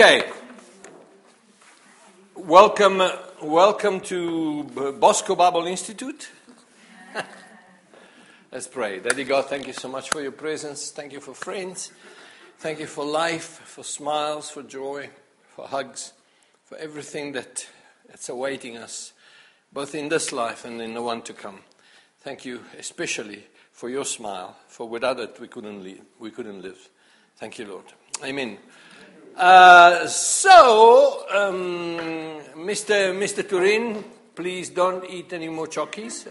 Okay. Welcome, welcome to Bosco Bible Institute. Let's pray. Daddy God, thank you so much for your presence. Thank you for friends. Thank you for life, for smiles, for joy, for hugs, for everything that, that's awaiting us, both in this life and in the one to come. Thank you especially for your smile, for without it we couldn't live. We couldn't live. Thank you, Lord. Amen. Uh, so, um, Mr. Mr. Turin, please don't eat any more chockies.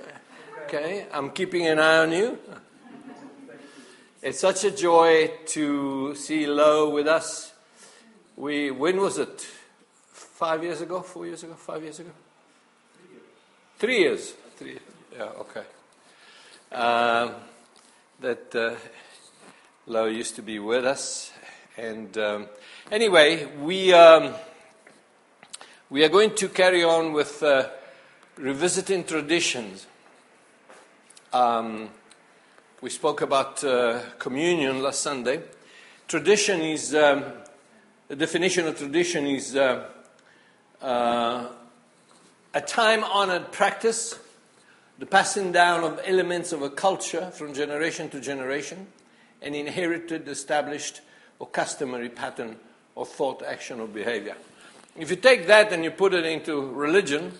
Okay, I'm keeping an eye on you. It's such a joy to see Lo with us. We when was it? Five years ago? Four years ago? Five years ago? Three years. Three. Yeah. Okay. Um, that uh, Lo used to be with us, and um, anyway, we um, we are going to carry on with uh, revisiting traditions. Um, we spoke about uh, communion last Sunday. Tradition is um, the definition of tradition is uh, uh, a time-honored practice, the passing down of elements of a culture from generation to generation, an inherited, established, or customary pattern of thought, action, or behavior. If you take that and you put it into religion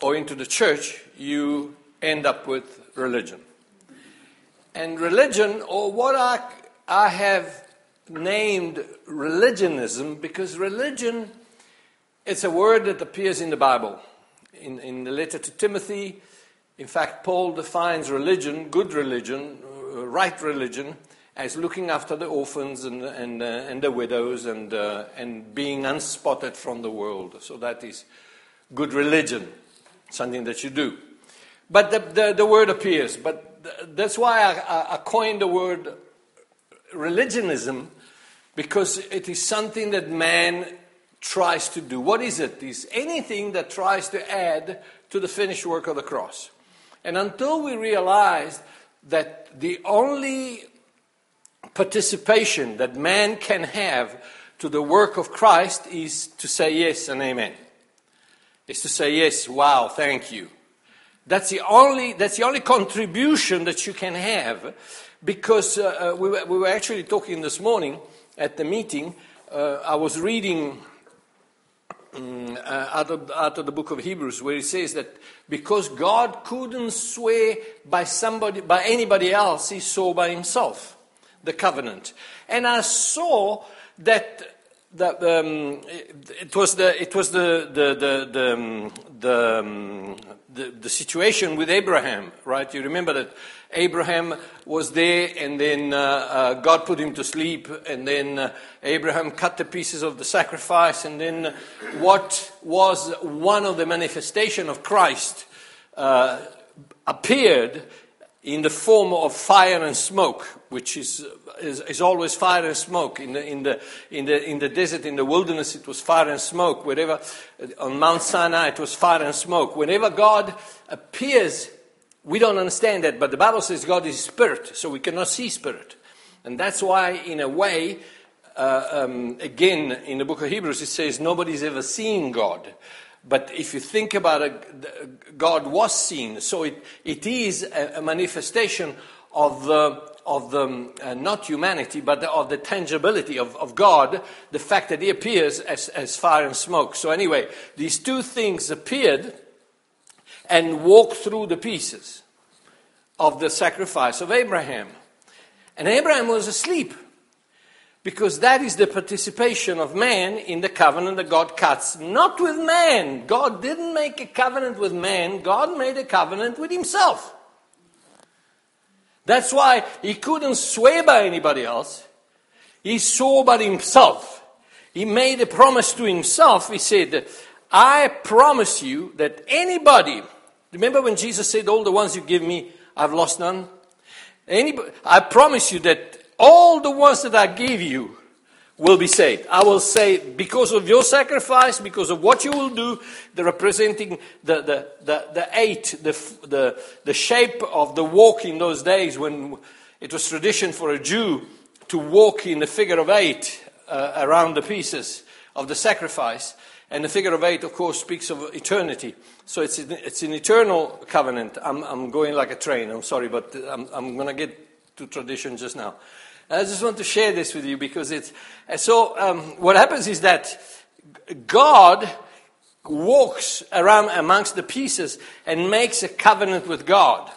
or into the church, you end up with religion. And religion, or what I, I have named religionism, because religion, it's a word that appears in the Bible. In, in the letter to Timothy, in fact, Paul defines religion, good religion, uh, right religion, as looking after the orphans and, and, uh, and the widows and, uh, and being unspotted from the world. So that is good religion, something that you do. But the, the, the word appears. But th- that's why I, I coined the word religionism, because it is something that man tries to do. What is it? It's anything that tries to add to the finished work of the cross. And until we realize that the only participation that man can have to the work of Christ is to say yes and amen. Is to say yes, wow, thank you. That's the only, that's the only contribution that you can have because uh, uh, we, were, we were actually talking this morning at the meeting. Uh, I was reading um, out, of, out of the book of Hebrews where it says that because God couldn't swear by somebody, by anybody else, he saw by himself the covenant. And I saw that that um, it, was the it was the the the the, um, the, um, the, the situation with Abraham, right? You remember that Abraham was there, and then uh, uh, God put him to sleep, and then uh, Abraham cut the pieces of the sacrifice, and then what was one of the manifestation of Christ uh, appeared in the form of fire and smoke, which is, is, is, always fire and smoke. In the, in, the, in, the, in the desert, in the wilderness, it was fire and smoke. Wherever, on Mount Sinai, it was fire and smoke. Whenever God appears, we don't understand that, but the Bible says God is spirit, so we cannot see spirit. And that's why, in a way, uh, um, again, in the book of Hebrews, it says nobody's ever seen God. But if you think about it, God was seen. So it, it is a, a manifestation of the, of the uh, not humanity, but the, of the tangibility of, of God, the fact that He appears as, as fire and smoke. So, anyway, these two things appeared and walked through the pieces of the sacrifice of Abraham. And Abraham was asleep. Because that is the participation of man in the covenant that God cuts. Not with man. God didn't make a covenant with man, God made a covenant with himself. That's why he couldn't swear by anybody else. He swore by himself. He made a promise to himself. He said, I promise you that anybody, remember when Jesus said, All the ones you give me, I've lost none? Anybody, I promise you that all the ones that I give you will be saved. I will say, because of your sacrifice, because of what you will do, the representing the, the, the, the eight, the, the, the shape of the walk in those days when it was tradition for a Jew to walk in the figure of eight. Uh, around the pieces of the sacrifice. And the figure of eight, of course, speaks of eternity. So it's, it's an eternal covenant. I'm, I'm going like a train, I'm sorry, but I'm, I'm going to get to tradition just now. I just want to share this with you because it's. So, um, what happens is that God walks around amongst the pieces and makes a covenant with God.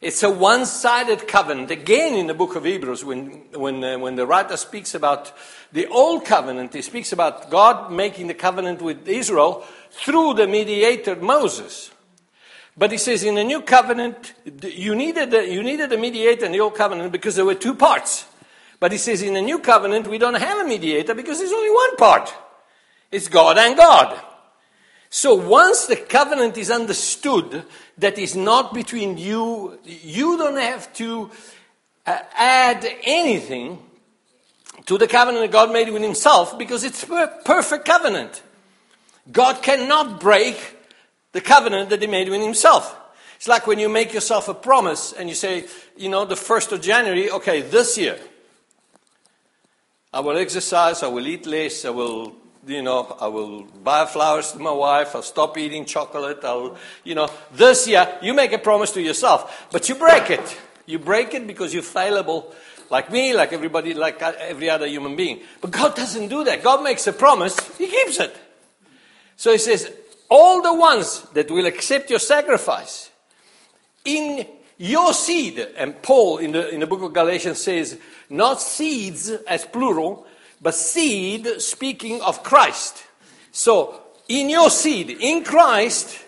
It's a one sided covenant. Again, in the book of Hebrews, when, when, uh, when the writer speaks about the old covenant, he speaks about God making the covenant with Israel through the mediator Moses. But he says in the new covenant, you needed, a, you needed a mediator in the old covenant because there were two parts. But he says in the new covenant, we don't have a mediator because there's only one part. It's God and God. So once the covenant is understood, that is not between you, you don't have to uh, add anything to the covenant that God made with Himself because it's a perfect covenant. God cannot break the covenant that He made with Himself. It's like when you make yourself a promise and you say, you know, the 1st of January, okay, this year, I will exercise, I will eat less, I will you know, I will buy flowers to my wife, I'll stop eating chocolate, I'll, you know, this year, you make a promise to yourself, but you break it. You break it because you're fallible, like me, like everybody, like every other human being. But God doesn't do that. God makes a promise, He keeps it. So He says, all the ones that will accept your sacrifice in your seed, and Paul in the, in the book of Galatians says, not seeds as plural, but seed speaking of Christ. So, in your seed, in Christ,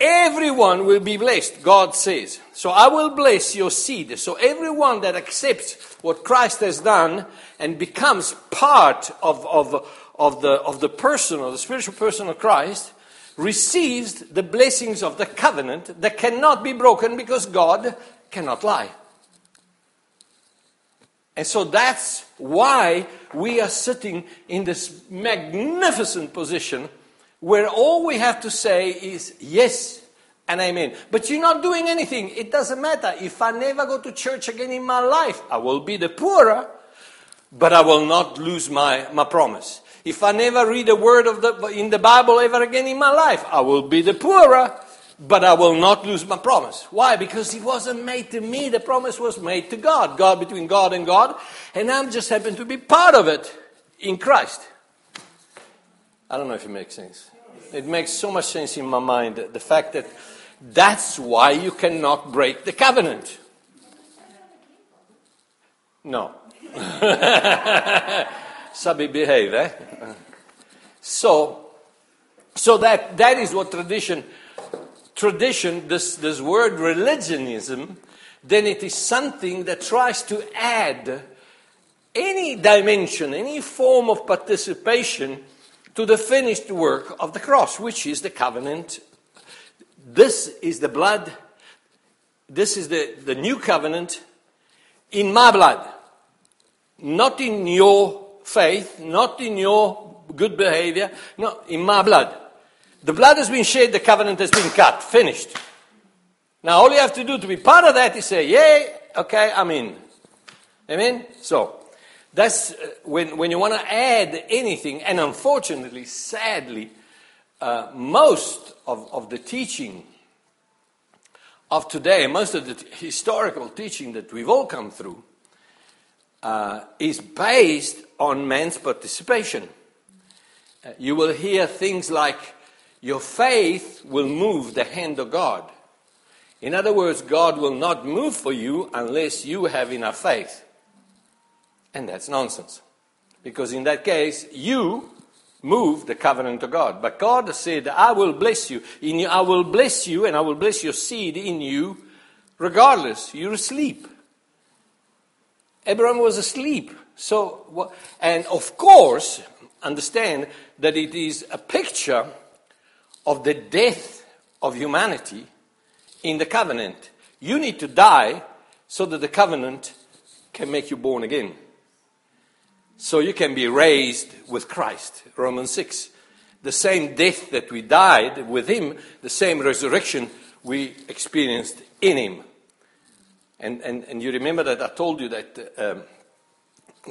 everyone will be blessed, God says. So I will bless your seed. So everyone that accepts what Christ has done and becomes part of, of, of, the, of the person, of the spiritual person of Christ, receives the blessings of the covenant that cannot be broken because God cannot lie. And so that's why we are sitting in this magnificent position where all we have to say is yes and amen. But you're not doing anything. It doesn't matter. If I never go to church again in my life, I will be the poorer, but I will not lose my, my promise. If I never read a word of the, in the Bible ever again in my life, I will be the poorer, but I will not lose my promise. Why? Because it wasn't made to me, the promise was made to God. God between God and God, and I'm just happen to be part of it in Christ. I don't know if it makes sense. It makes so much sense in my mind the fact that that's why you cannot break the covenant. No. Sabi behave, eh? So, so that, that is what tradition tradition, this, this word religionism, then it is something that tries to add any dimension, any form of participation to the finished work of the cross, which is the covenant. This is the blood, this is the, the new covenant in my blood, not in your faith, not in your good behavior, no, in my blood. The blood has been shed, the covenant has been cut. Finished. Now, all you have to do to be part of that is say, Yay, okay, I'm in. Amen? So, that's uh, when, when you want to add anything, and unfortunately, sadly, uh, most of, of the teaching of today, most of the historical teaching that we've all come through, uh, is based on man's participation. Uh, you will hear things like, your faith will move the hand of God. In other words, God will not move for you unless you have enough faith. And that's nonsense. Because in that case, you move the covenant of God. But God said, I will bless you. In you, I will bless you and I will bless your seed in you regardless. You're asleep. Abraham was asleep. So, and of course, understand that it is a picture of the death of humanity in the covenant. You need to die so that the covenant can make you born again. So you can be raised with Christ. Romans 6. The same death that we died with Him, the same resurrection we experienced in Him. And, and, and you remember that I told you that um,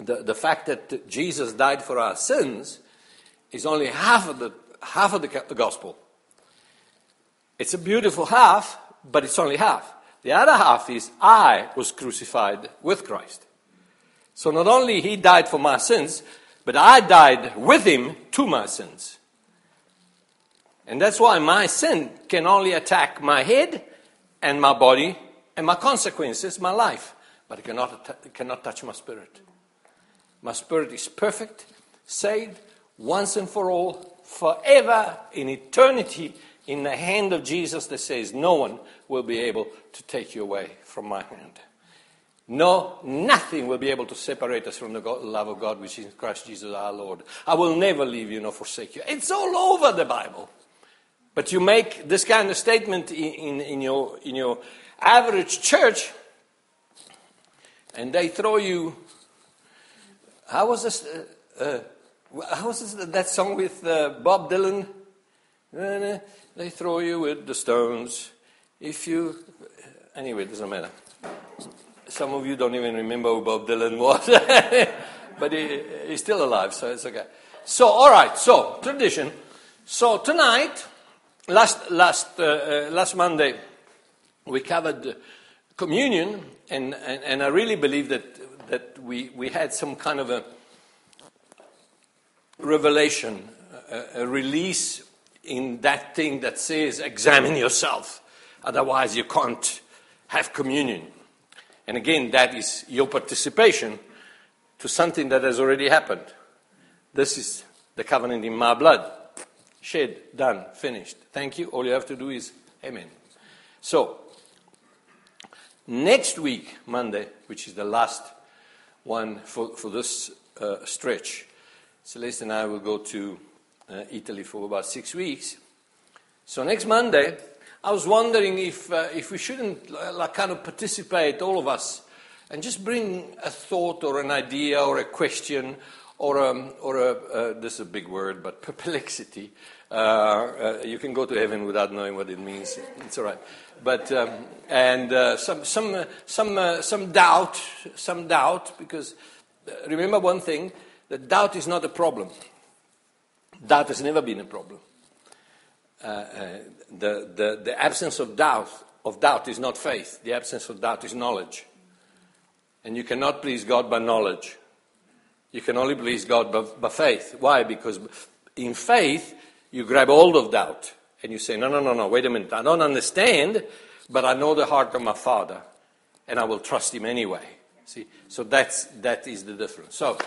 the, the fact that Jesus died for our sins is only half of the, half of the gospel. It's a beautiful half, but it's only half. The other half is I was crucified with Christ. So not only he died for my sins, but I died with him to my sins. And that's why my sin can only attack my head and my body and my consequences, my life, but it cannot, it cannot touch my spirit. My spirit is perfect, saved once and for all, forever, in eternity, in the hand of Jesus that says, No one will be able to take you away from my hand. No, nothing will be able to separate us from the God, love of God which is in Christ Jesus our Lord. I will never leave you nor forsake you. It's all over the Bible. But you make this kind of statement in, in, in, your, in your average church, and they throw you. How was this? Uh, uh, how was this, that song with uh, Bob Dylan? They throw you with the stones. If you. Anyway, it doesn't matter. Some of you don't even remember who Bob Dylan was. but he, he's still alive, so it's okay. So, all right, so, tradition. So, tonight, last, last, uh, uh, last Monday, we covered communion, and, and, and, I really believe that, that we, we had some kind of a revelation, a, a release in that thing that says, examine yourself. Otherwise, you can't have communion. And again, that is your participation to something that has already happened. This is the covenant in my blood. Shed, done, finished. Thank you. All you have to do is Amen. So, next week, Monday, which is the last one for, for this uh, stretch, Celeste and I will go to uh, Italy for about six weeks. So, next Monday, I was wondering if, uh, if we shouldn't uh, like, kind of participate, all of us, and just bring a thought or an idea or a question or a, um, or a uh, this is a big word, but perplexity. Uh, uh, you can go to heaven without knowing what it means. It's all right. But um, and uh, some some uh, some uh, some doubt, some doubt, because remember one thing: that doubt is not a problem. Doubt has never been a problem. the, the the absence of doubt of doubt is not faith. The absence of doubt is knowledge. And you cannot please God by knowledge. You can only please God by, by faith. Why? Because in faith, you grab hold of doubt and you say, No, no, no, no, wait a minute. I don't understand, but I know the heart of my Father and I will trust Him anyway. See? So that's, that is the difference. So,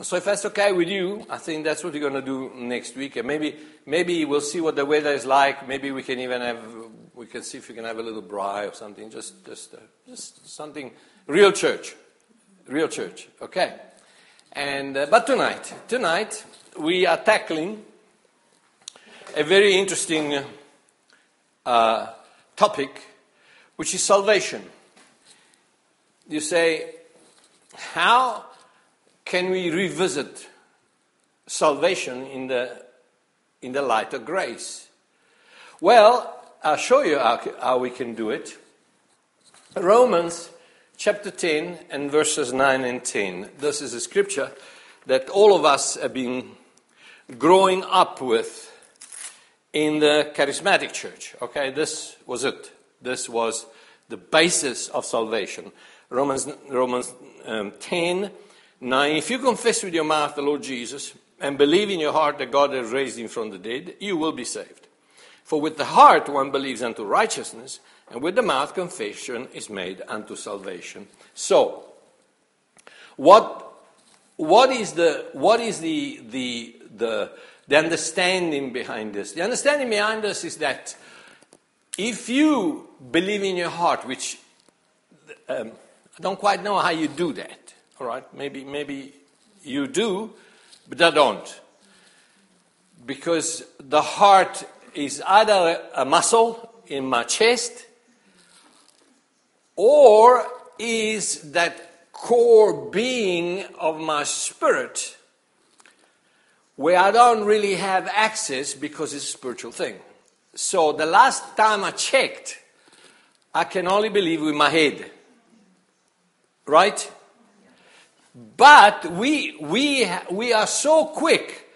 so if that's okay with you, I think that's what we're going to do next week. And maybe, maybe we'll see what the weather is like. Maybe we can even have, we can see if we can have a little braai or something. Just, just, uh, just something, real church. Real church. Okay. And, uh, but tonight, tonight we are tackling a very interesting uh, topic, which is salvation. You say, how can we revisit salvation in the, in the light of grace? Well, I'll show you how, how we can do it. Romans chapter 10 and verses 9 and 10. This is a scripture that all of us have been growing up with in the charismatic church. Okay, this was it. This was the basis of salvation. Romans, Romans um, 10 9. If you confess with your mouth the Lord Jesus and believe in your heart that God has raised him from the dead, you will be saved. For with the heart one believes unto righteousness and with the mouth, confession is made unto salvation. So, what, what is, the, what is the, the, the, the understanding behind this? The understanding behind this is that if you believe in your heart, which um, I don't quite know how you do that, all right? Maybe, maybe you do, but I don't. Because the heart is either a muscle in my chest or is that core being of my spirit where I don't really have access because it's a spiritual thing. So the last time I checked, I can only believe with my head. Right? But we, we, we are so quick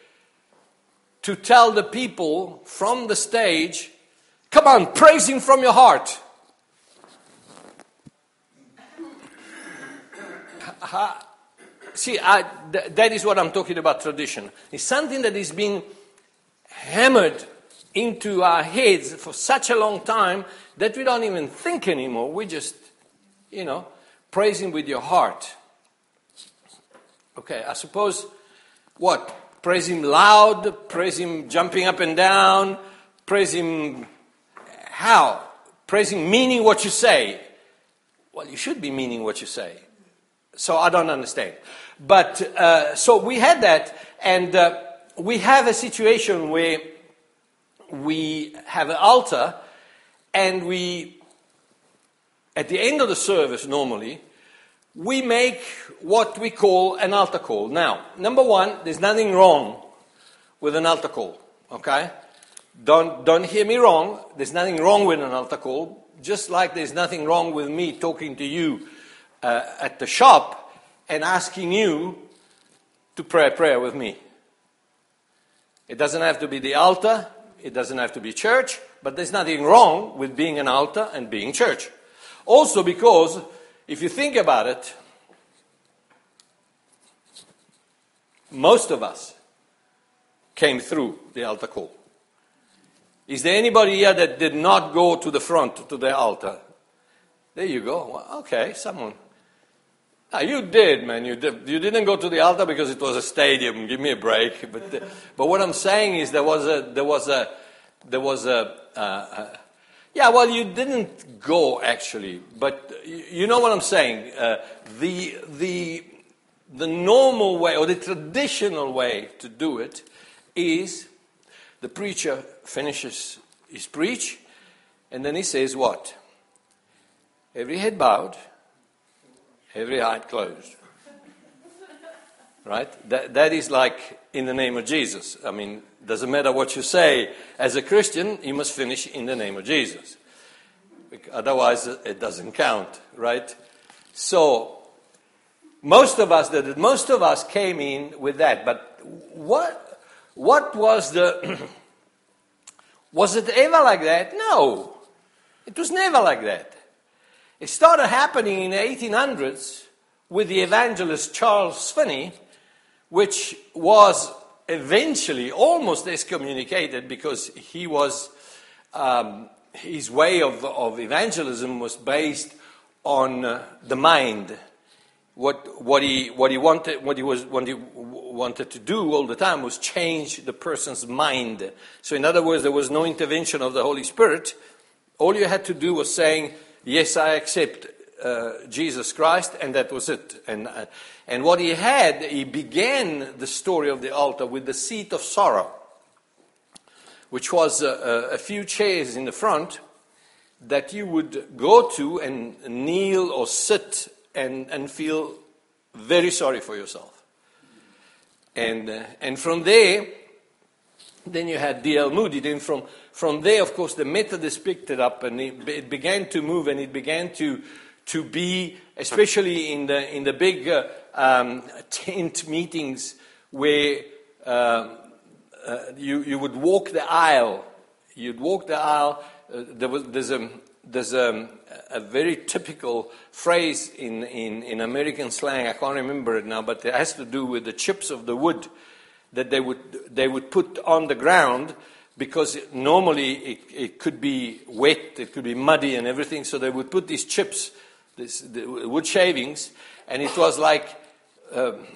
to tell the people from the stage, come on, praise Him from your heart. See, I, th- that is what I'm talking about tradition. It's something that is being hammered into our heads for such a long time that we don't even think anymore. We just, you know, praising with your heart. Okay, I suppose what? Praise Him loud, praise Him jumping up and down, praise Him how? Praise Him meaning what you say. Well, you should be meaning what you say. So I don't understand. But uh, so we had that, and uh, we have a situation where we have an altar, and we, at the end of the service normally, we make what we call an altar call. Now, number one, there's nothing wrong with an altar call, okay? Don't, don't hear me wrong. There's nothing wrong with an altar call, just like there's nothing wrong with me talking to you uh, at the shop and asking you to pray a prayer with me. It doesn't have to be the altar, it doesn't have to be church, but there's nothing wrong with being an altar and being church. Also, because if you think about it, most of us came through the altar call. Is there anybody here that did not go to the front to the altar? There you go. Well, okay, someone. Ah, you did, man. You, did. you didn't go to the altar because it was a stadium. Give me a break. But, uh, but what I'm saying is there was a, there was a, there was a, uh, uh, yeah, well, you didn't go actually, but you know what I'm saying. Uh, the, the, the normal way or the traditional way to do it is the preacher finishes his preach and then he says what? Every head bowed, every eye closed. Right? That, that is like in the name of Jesus. I mean, doesn't matter what you say. As a Christian, you must finish in the name of Jesus. Otherwise, it doesn't count, right? So, most of us did. Most of us came in with that. But what, what was the. was it ever like that? No. It was never like that. It started happening in the 1800s with the evangelist Charles Finney, which was eventually almost excommunicated because he was, um, his way of, of evangelism was based on uh, the mind. What, what, he, what, he wanted, what, he was, what he wanted to do all the time was change the person's mind. So, in other words, there was no intervention of the Holy Spirit. All you had to do was saying, Yes, I accept uh, Jesus Christ, and that was it. And, uh, and what he had, he began the story of the altar with the seat of sorrow, which was a, a few chairs in the front that you would go to and kneel or sit and, and feel very sorry for yourself. And, uh, and from there, then you had D.L. Moody. Then from, from there, of course, the Methodists picked it up and it, it began to move and it began to, to be, especially in the, in the big uh, um, tent meetings where uh, uh, you, you would walk the aisle. You'd walk the aisle. Uh, there was, there's a, there's a, a very typical phrase in, in, in American slang. I can't remember it now, but it has to do with the chips of the wood that they would, they would put on the ground because normally it, it, could be wet, it could be muddy and everything. So they would put these chips, this, the wood shavings, and it was like um,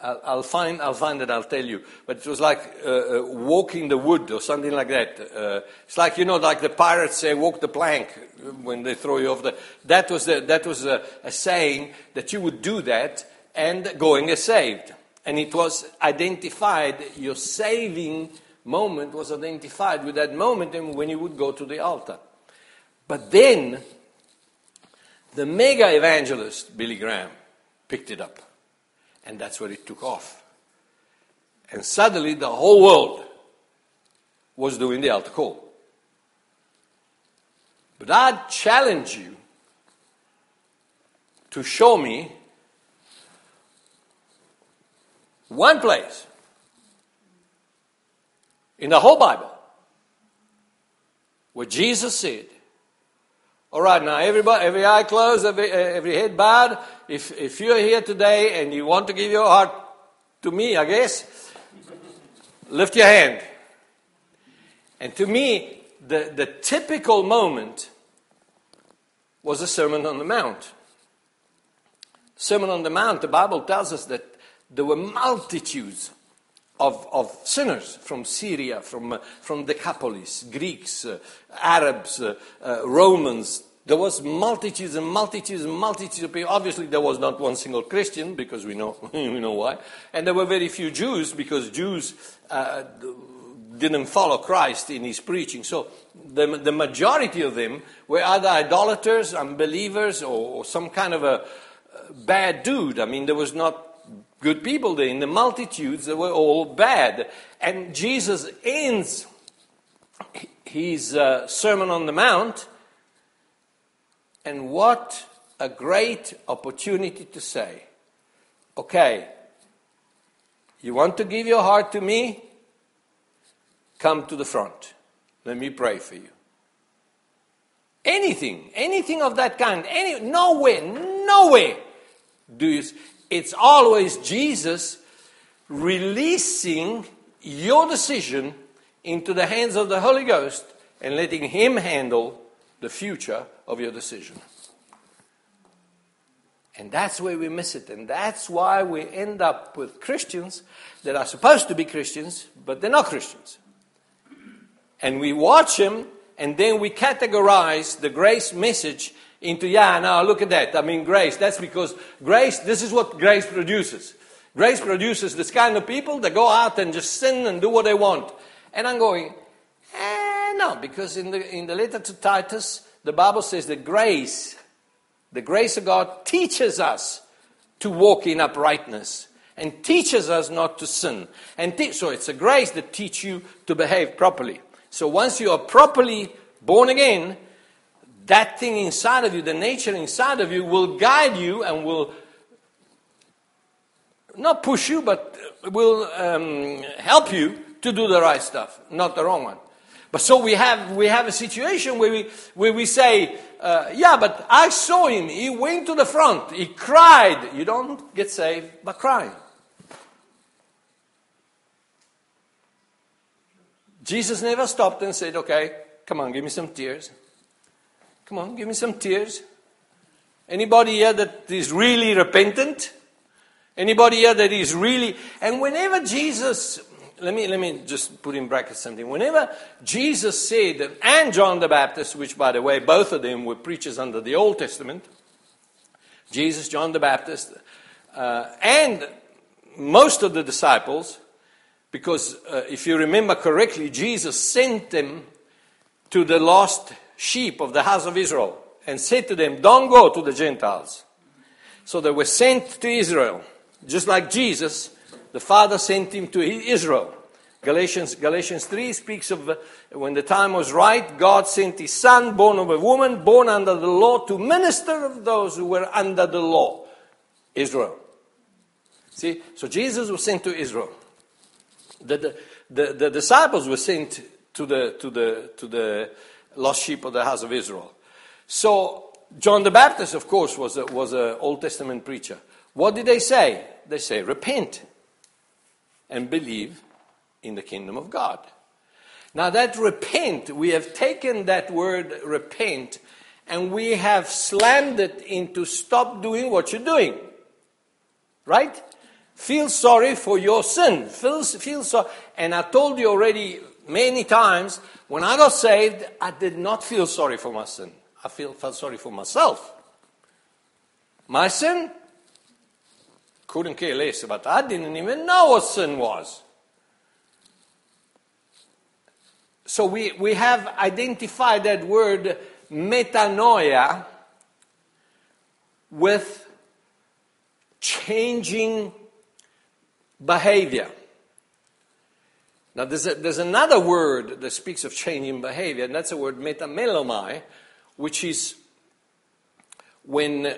I'll, find I'll find it. I'll tell you. But it was like uh, uh, walking the wood or something like that. Uh, it's like you know, like the pirates say, "Walk the plank" when they throw you off the. That was the, that was a, a saying that you would do that and going is saved. And it was identified. you're saving moment was identified with that moment and when he would go to the altar. But then, the mega evangelist Billy Graham picked it up and that's where it took off. And suddenly the whole world was doing the altar call. But I challenge you to show me One place in the whole Bible where Jesus said, all right, now everybody, every eye closed, every, every head bowed. If, if you're here today and you want to give your heart to me, I guess, lift your hand. And to me, the, the typical moment was the Sermon on the Mount. Sermon on the Mount, the Bible tells us that there were multitudes of, of sinners from Syria, from, uh, from Decapolis, Greeks, uh, Arabs, uh, Romans. There was multitudes and multitudes and multitudes of people. Obviously, there was not one single Christian because we know, we know why. And there were very few Jews because Jews uh, didn't follow Christ in his preaching. So the, the majority of them were either idolaters, unbelievers, or, or some kind of a bad dude. I mean, there was not good people there. In the multitudes, they were all bad. And Jesus ends his uh, Sermon on the Mount, and what a great opportunity to say, okay, you want to give your heart to me? Come to the front. Let me pray for you. Anything, anything of that kind, any, nowhere, nowhere do you. It's always Jesus releasing your decision into the hands of the Holy Ghost and letting Him handle the future of your decision. And that's where we miss it. And that's why we end up with Christians that are supposed to be Christians, but they're not Christians. And we watch them, and then we categorize the grace message into, yeah, now look at that. I mean, grace. That's because grace, this is what grace produces. Grace produces this kind of people that go out and just sin and do what they want. And I'm going, eh, no, because in the, in the letter to Titus, the Bible says that grace, the grace of God teaches us to walk in uprightness and teaches us not to sin. And te- so it's a grace that teaches you to behave properly. So once you are properly born again, that thing inside of you, the nature inside of you, will guide you and will not push you, but will um, help you to do the right stuff, not the wrong one. But so we have, we have a situation where we, where we say, uh, yeah, but I saw him. He went to the front. He cried. You don't get saved by crying. Jesus never stopped and said, okay, come on, give me some tears. Come on, give me some tears. Anybody here that is really repentant? Anybody here that is really. And whenever Jesus. Let me, let me just put in brackets something. Whenever Jesus said, and John the Baptist, which by the way, both of them were preachers under the Old Testament, Jesus, John the Baptist, uh, and most of the disciples, because uh, if you remember correctly, Jesus sent them to the lost sheep of the house of Israel and said to them, Don't go to the Gentiles. So they were sent to Israel. Just like Jesus, the Father sent him to Israel. Galatians, Galatians 3 speaks of uh, when the time was right, God sent his son, born of a woman, born under the law, to minister of those who were under the law. Israel. See, so Jesus was sent to Israel. The, the, the, the disciples were sent to the, to the, to the lost sheep of the house of Israel. So, John the Baptist, of course, was an was a Old Testament preacher. What did they say? They say, repent and believe in the kingdom of God. Now, that repent, we have taken that word repent and we have slammed it into stop doing what you're doing. Right? Feel sorry for your sin. Feel, feel sorry. And I told you already many times, when I got saved, I did not feel sorry for my sin. I feel, felt sorry for myself. My sin? Couldn't care less about I didn't even know what sin was. So we, we have identified that word metanoia with changing behavior. Now, there's, a, there's another word that speaks of changing behavior, and that's the word metamelomai, which is when,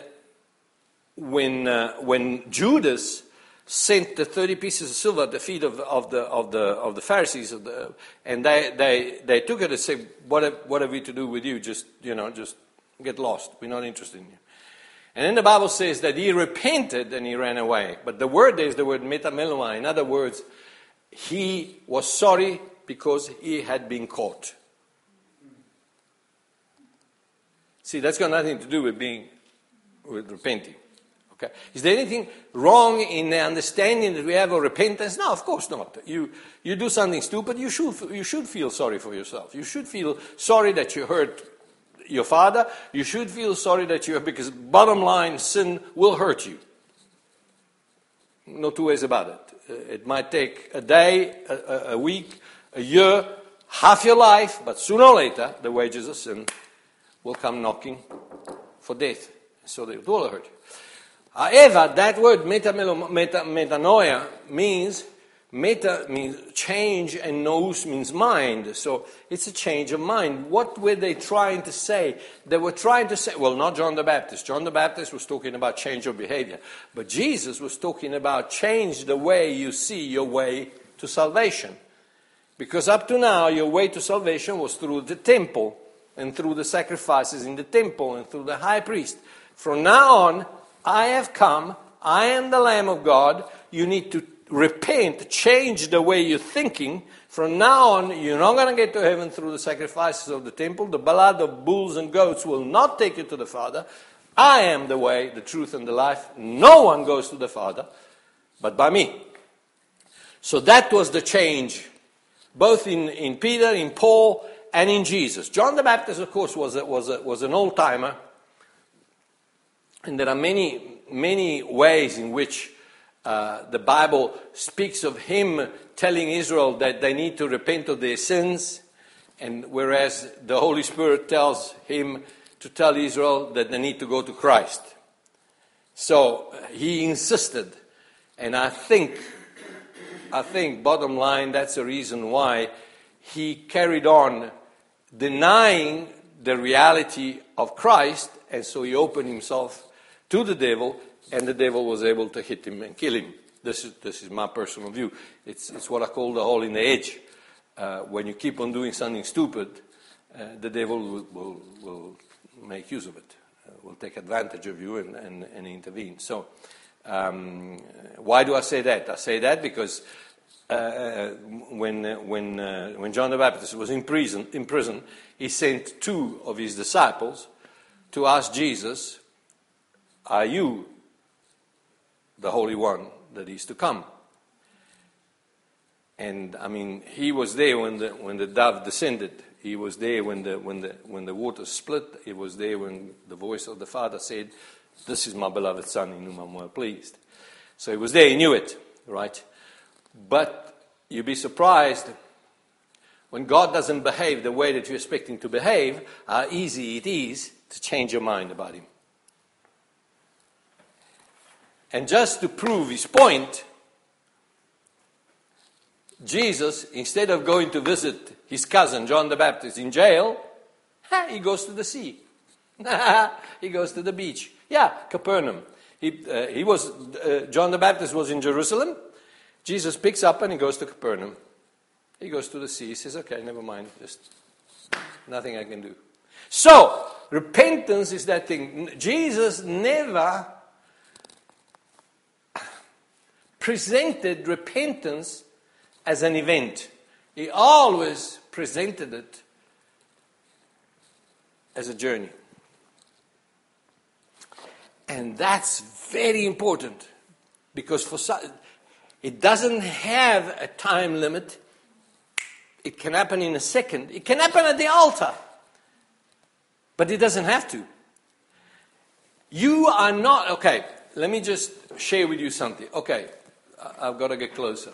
when, uh, when Judas sent the 30 pieces of silver at the feet of, of, the, of, the, of the Pharisees, of the, and they, they, they took it and said, what have, what have we to do with you? Just, you know, just get lost. We're not interested in you. And then the Bible says that he repented and he ran away. But the word there is the word metamelomai. In other words, he was sorry because he had been caught. See, that's got nothing to do with being, with repenting. Okay. Is there anything wrong in the understanding that we have of repentance? No, of course not. You, you do something stupid, you should, you should feel sorry for yourself. You should feel sorry that you hurt your father. You should feel sorry that you because bottom line, sin will hurt you. No two ways about it. Uh, it might take a day, a, a week, a year, half your life, but sooner or later, the wages of sin will come knocking for death. So they will hurt you. However, that word meta, meta, metanoia means meta means change and nous means mind. So it's a change of mind. What were they trying to say? They were trying to say, well, not John the Baptist. John the Baptist was talking about change of behavior. But Jesus was talking about change the way you see your way to salvation. Because up to now, your way to salvation was through the temple and through the sacrifices in the temple and through the high priest. From now on, I have come, I am the Lamb of God. You need to repent, change the way you're thinking. From now on, you're not going to get to heaven through the sacrifices of the temple. The blood of bulls and goats will not take you to the Father. I am the way, the truth, and the life. No one goes to the Father but by me. So that was the change, both in, in Peter, in Paul, and in Jesus. John the Baptist, of course, was, a, was, a, was an old timer and there are many, many ways in which uh, the Bible speaks of him telling Israel that they need to repent of their sins, and whereas the Holy Spirit tells him to tell Israel that they need to go to Christ. So uh, he insisted, and I think, I think, bottom line, that's the reason why he carried on denying the reality of Christ, and so he opened himself to the devil, and the devil was able to hit him and kill him. This is, this is my personal view. It's, it's what I call the hole in the edge. Uh, when you keep on doing something stupid, uh, the devil will, will, will, make use of it, uh, will take advantage of you and, and, and intervene. So, um, why do I say that? I say that because uh, when, when, uh, when John the Baptist was in prison, in prison, he sent two of his disciples to ask Jesus are you the Holy One that is to come? And I mean, he was there when the, when the dove descended. He was there when the, when, the, when the water split. He was there when the voice of the Father said, This is my beloved Son in whom I'm well pleased. So he was there, he knew it, right? But you'd be surprised when God doesn't behave the way that you're expecting to behave, how easy it is to change your mind about Him. And just to prove his point, Jesus, instead of going to visit his cousin John the Baptist in jail, he goes to the sea. he goes to the beach. Yeah, Capernaum. He, uh, he was, uh, John the Baptist was in Jerusalem. Jesus picks up and he goes to Capernaum. He goes to the sea. He says, okay, never mind. Just nothing I can do. So, repentance is that thing. Jesus never presented repentance as an event. He always presented it as a journey. And that's very important because for it doesn't have a time limit. It can happen in a second. It can happen at the altar. But it doesn't have to. You are not, okay, let me just share with you something. Okay, I've got to get closer.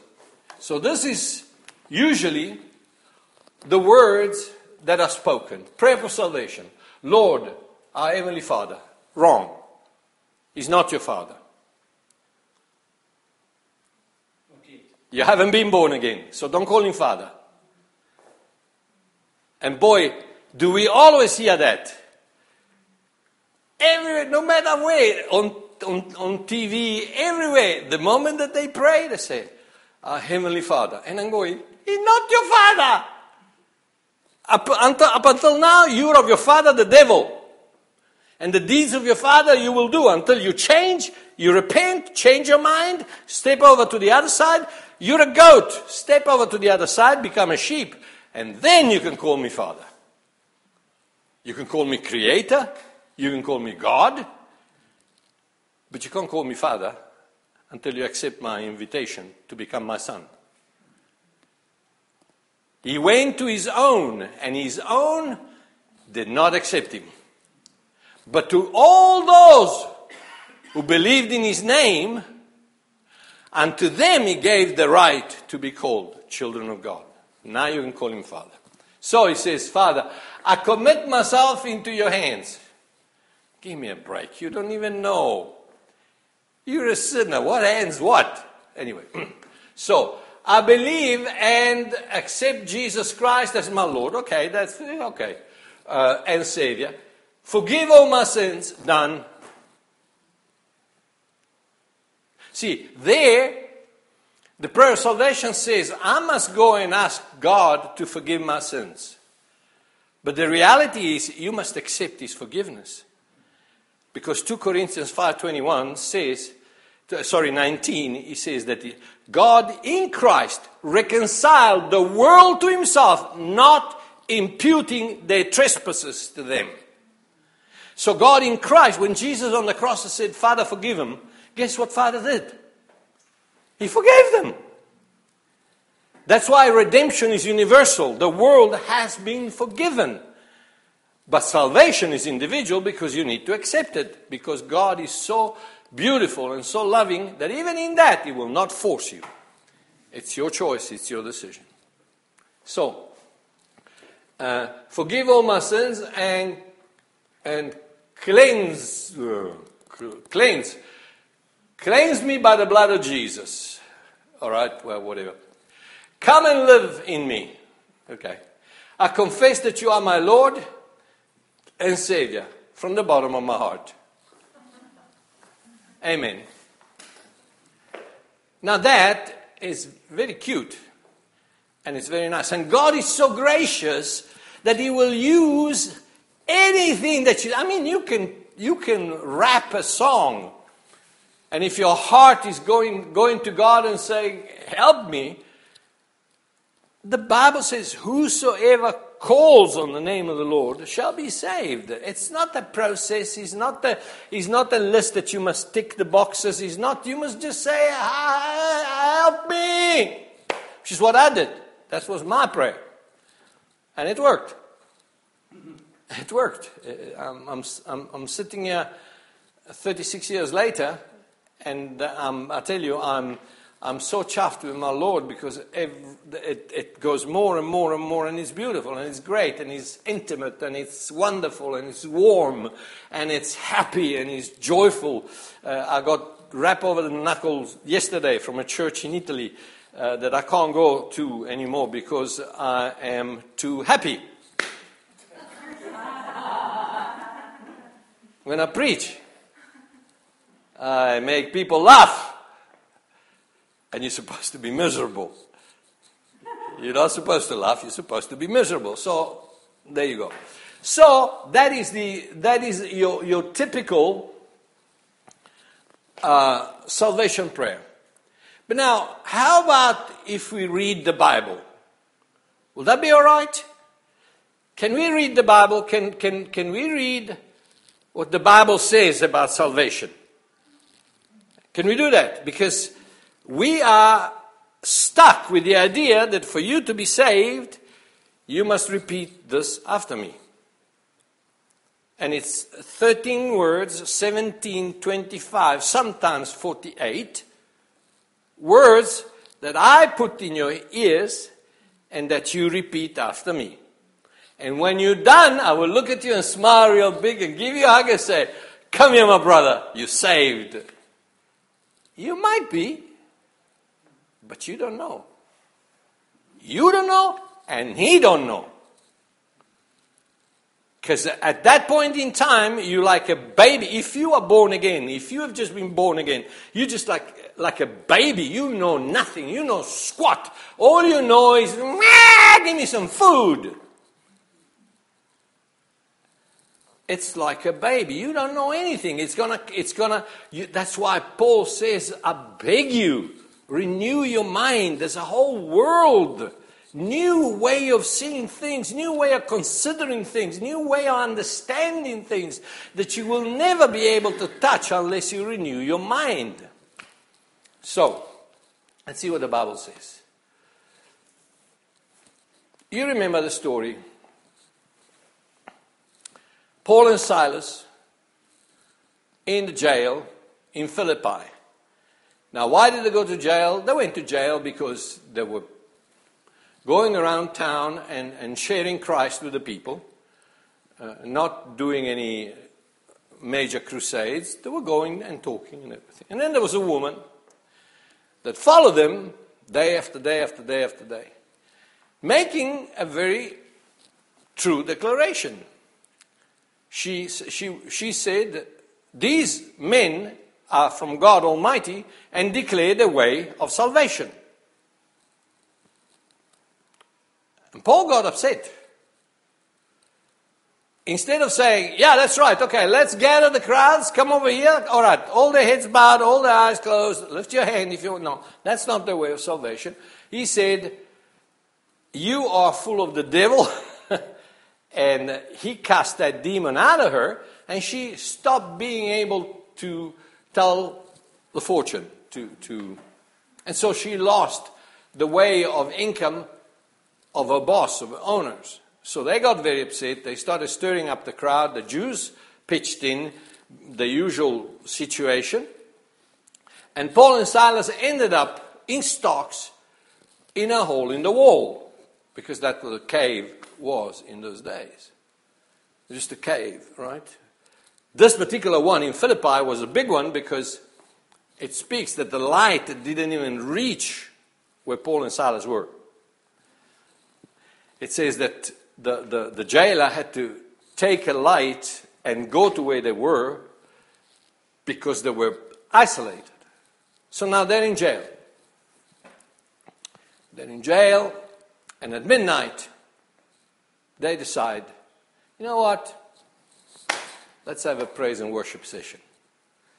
So, this is usually the words that are spoken prayer for salvation. Lord, our Heavenly Father. Wrong. He's not your Father. You haven't been born again, so don't call him Father. And boy, do we always hear that. Every, no matter where, on on, on TV, everywhere. The moment that they pray, they say, Our Heavenly Father. And I'm going, He's not your Father. Up until, up until now, you're of your father, the devil. And the deeds of your father you will do until you change, you repent, change your mind, step over to the other side. You're a goat. Step over to the other side, become a sheep, and then you can call me father. You can call me creator, you can call me God, but you can't call me father until you accept my invitation to become my son. He went to his own, and his own did not accept him. But to all those who believed in his name, and to them he gave the right to be called children of God. Now you can call him Father. So he says, Father, I commit myself into your hands. Give me a break. You don't even know. You're a sinner. What ends what? Anyway, so I believe and accept Jesus Christ as my Lord. Okay, that's okay. Uh, and Savior. Forgive all my sins. Done. See, there, the prayer of salvation says, I must go and ask God to forgive my sins. But the reality is, you must accept His forgiveness. Because 2 Corinthians 5.21 says, Uh, sorry, 19, he says that God in Christ reconciled the world to himself, not imputing their trespasses to them. So God in Christ, when Jesus on the cross said, Father, forgive them, guess what Father did? He forgave them. That's why redemption is universal. The world has been forgiven. But salvation is individual because you need to accept it. Because God is so beautiful and so loving that even in that He will not force you. It's your choice, it's your decision. So, uh, forgive all my sins and, and cleanse, uh, cleanse, cleanse me by the blood of Jesus. All right, well, whatever. Come and live in me. Okay. I confess that you are my Lord and Savior from the bottom of my heart. Amen. Now that is very cute and it's very nice. And God is so gracious that He will use anything that you, I mean, you can, you can rap a song. And if your heart is going, going to God and saying, Help me, the Bible says, Whosoever calls on the name of the Lord shall be saved. It's not a process. It's not a, it's not a list that you must tick the boxes. It's not, you must just say, help me. Which is what I did. That was my prayer. And it worked. It worked. I'm, I'm, I'm, I'm sitting here 36 years later, and um, I tell you, I'm, I'm so chuffed with my Lord because it, it, goes more and more and more, and it's beautiful, and it's great, and it's intimate, and it's wonderful, and it's warm, and it's happy, and it's joyful. Uh, I got rap over the knuckles yesterday from a church in Italy uh, that I can't go to anymore because I am too happy. when I preach, I make people laugh and you're supposed to be miserable. You're not supposed to laugh, you're supposed to be miserable. So, there you go. So, that is, the, that is your, your typical uh, salvation prayer. But now, how about if we read the Bible? Will that be all right? Can we read the Bible? Can, can, can we read what the Bible says about salvation? Can we do that? Because we are stuck with the idea that for you to be saved, you must repeat this after me. And it's 13 words, 17, 25, sometimes 48 words that I put in your ears and that you repeat after me. And when you're done, I will look at you and smile real big and give you a hug and say, Come here, my brother, you're saved. You might be, but you don't know. You don't know, and he don't know. Because at that point in time, you're like a baby. If you are born again, if you have just been born again, you're just like, like a baby. You know nothing. You know squat. All you know is, give me some food. It's like a baby. You don't know anything. It's gonna, it's gonna, you, that's why Paul says, I beg you, renew your mind. There's a whole world, new way of seeing things, new way of considering things, new way of understanding things that you will never be able to touch unless you renew your mind. So, let's see what the Bible says. You remember the story Paul and Silas in the jail in Philippi. Now, why did they go to jail? They went to jail because they were going around town and, and sharing Christ with the people, uh, not doing any major crusades. They were going and talking and everything. And then there was a woman that followed them day after day after day after day, making a very true declaration she, she, she said, These men from God Almighty and declare the way of salvation. And Paul got upset. Instead of saying, Yeah, that's right, okay, let's gather the crowds, come over here. All right, all the heads bowed, all the eyes closed, lift your hand if you want. No, that's not the way of salvation. He said, You are full of the devil. and he cast that demon out of her, and she stopped being able to tell the fortune. To, to, and so she lost the way of income of her boss, of her owners. So they got very upset. They started stirring up the crowd. The Jews pitched in the usual situation. And Paul and Silas ended up in stocks in a hole in the wall because that was a cave was in those days. Just a cave, right? This particular one in Philippi was a big one because it speaks that the light didn't even reach where Paul and Silas were. It says that the, the, the jailer had to take a light and go to where they were because they were isolated. So now they're in jail. They're in jail, and at midnight, they decide, you know what? Let's have a praise and worship session.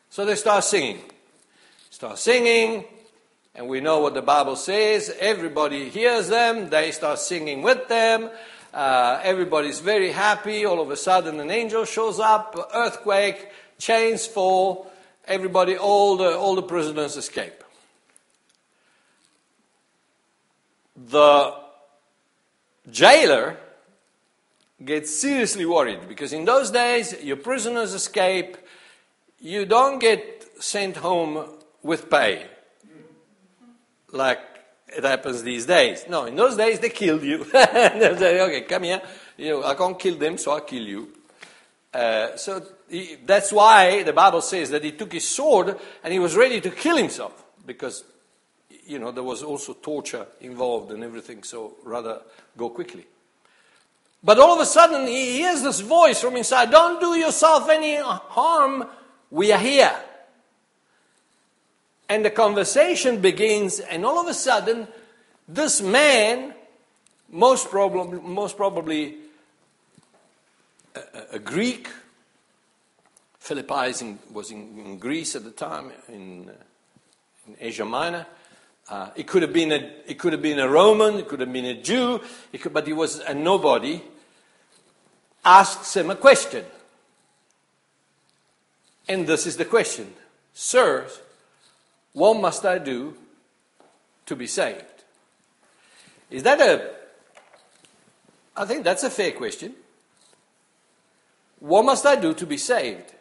So they start singing. Start singing, and we know what the Bible says. Everybody hears them, they start singing with them. Uh, everybody's very happy. All of a sudden, an angel shows up, earthquake, chains fall. Everybody, all the, all the prisoners escape. The jailer get seriously worried because in those days, your prisoners escape, you don't get sent home with pay like it happens these days. No, in those days, they killed you. they say, okay, come here. You know, I can't kill them, so I'll kill you. Uh, so he, that's why the Bible says that he took his sword and he was ready to kill himself because, you know, there was also torture involved and everything, so rather go quickly. But all of a sudden, he hears this voice from inside Don't do yourself any harm. We are here. And the conversation begins, and all of a sudden, this man, most, probably, most probably a, a Greek, Philippi was in, in, Greece at the time, in, in Asia Minor. Uh, it could have been a it could have been a Roman, it could have been a Jew, could, but he was a nobody. Asks him a question, and this is the question, Sirs, what must I do to be saved? Is that a I think that's a fair question. What must I do to be saved?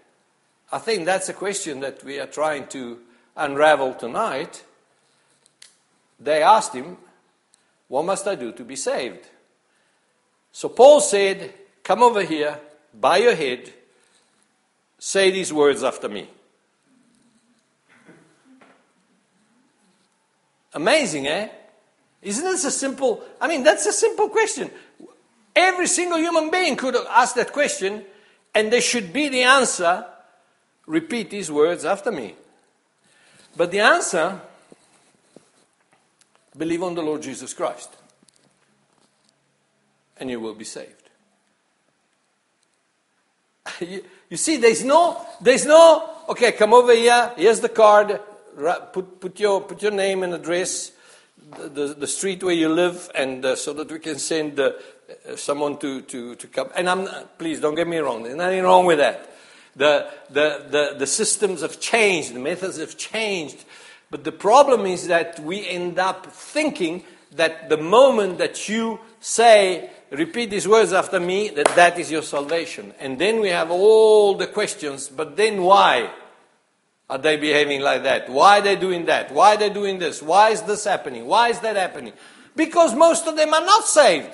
I think that's a question that we are trying to unravel tonight they asked him, What must I do to be saved? So Paul said, Come over here, bow your head, say these words after me. Amazing, eh? Isn't this a simple? I mean, that's a simple question. Every single human being could asked that question, and there should be the answer repeat these words after me. But the answer believe on the Lord Jesus Christ, and you will be saved. you, see, there's no, there's no, okay, come over here, here's the card, put, put, your, put your name and address, the, the, the street where you live, and uh, so that we can send uh, someone to, to, to come. And I'm, please don't get me wrong, there's nothing wrong with that. The, the, the, the systems have changed, the methods have changed. But the problem is that we end up thinking that the moment that you say, repeat these words after me, that that is your salvation. And then we have all the questions, but then why are they behaving like that? Why are they doing that? Why are they doing this? Why is this happening? Why is that happening? Because most of them are not saved.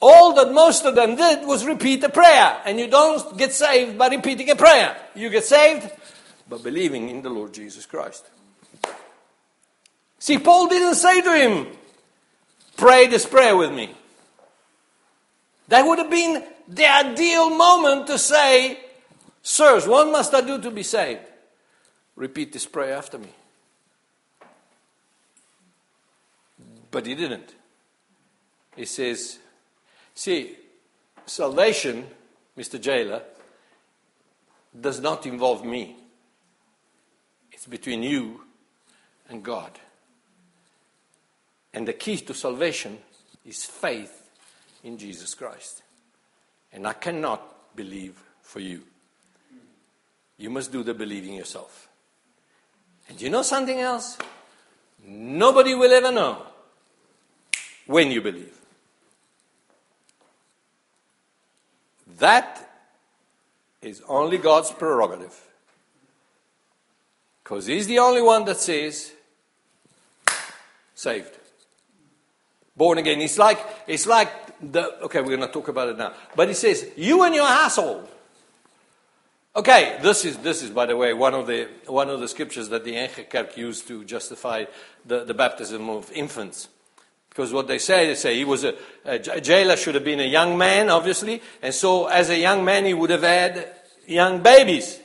All that most of them did was repeat a prayer. And you don't get saved by repeating a prayer. You get saved by believing in the Lord Jesus Christ. See, Paul didn't say to him, Pray this prayer with me. That would have been the ideal moment to say, Sirs, what must I do to be saved? Repeat this prayer after me. But he didn't. He says, See, salvation, Mr. Jailer, does not involve me. It's between you and God. And the key to salvation is faith in Jesus Christ. And I cannot believe for you. You must do the believing yourself. And you know something else? Nobody will ever know when you believe. That is only God's prerogative. Because He's the only one that says, saved. Born again. It's like, it's like the, okay, we're going to talk about it now. But He says, you and your household. Okay, this is, this is, by the way, one of the, one of the scriptures that the Eigen used to justify the, the baptism of infants. Because what they say, they say he was a, a jailer, should have been a young man, obviously, and so as a young man he would have had young babies.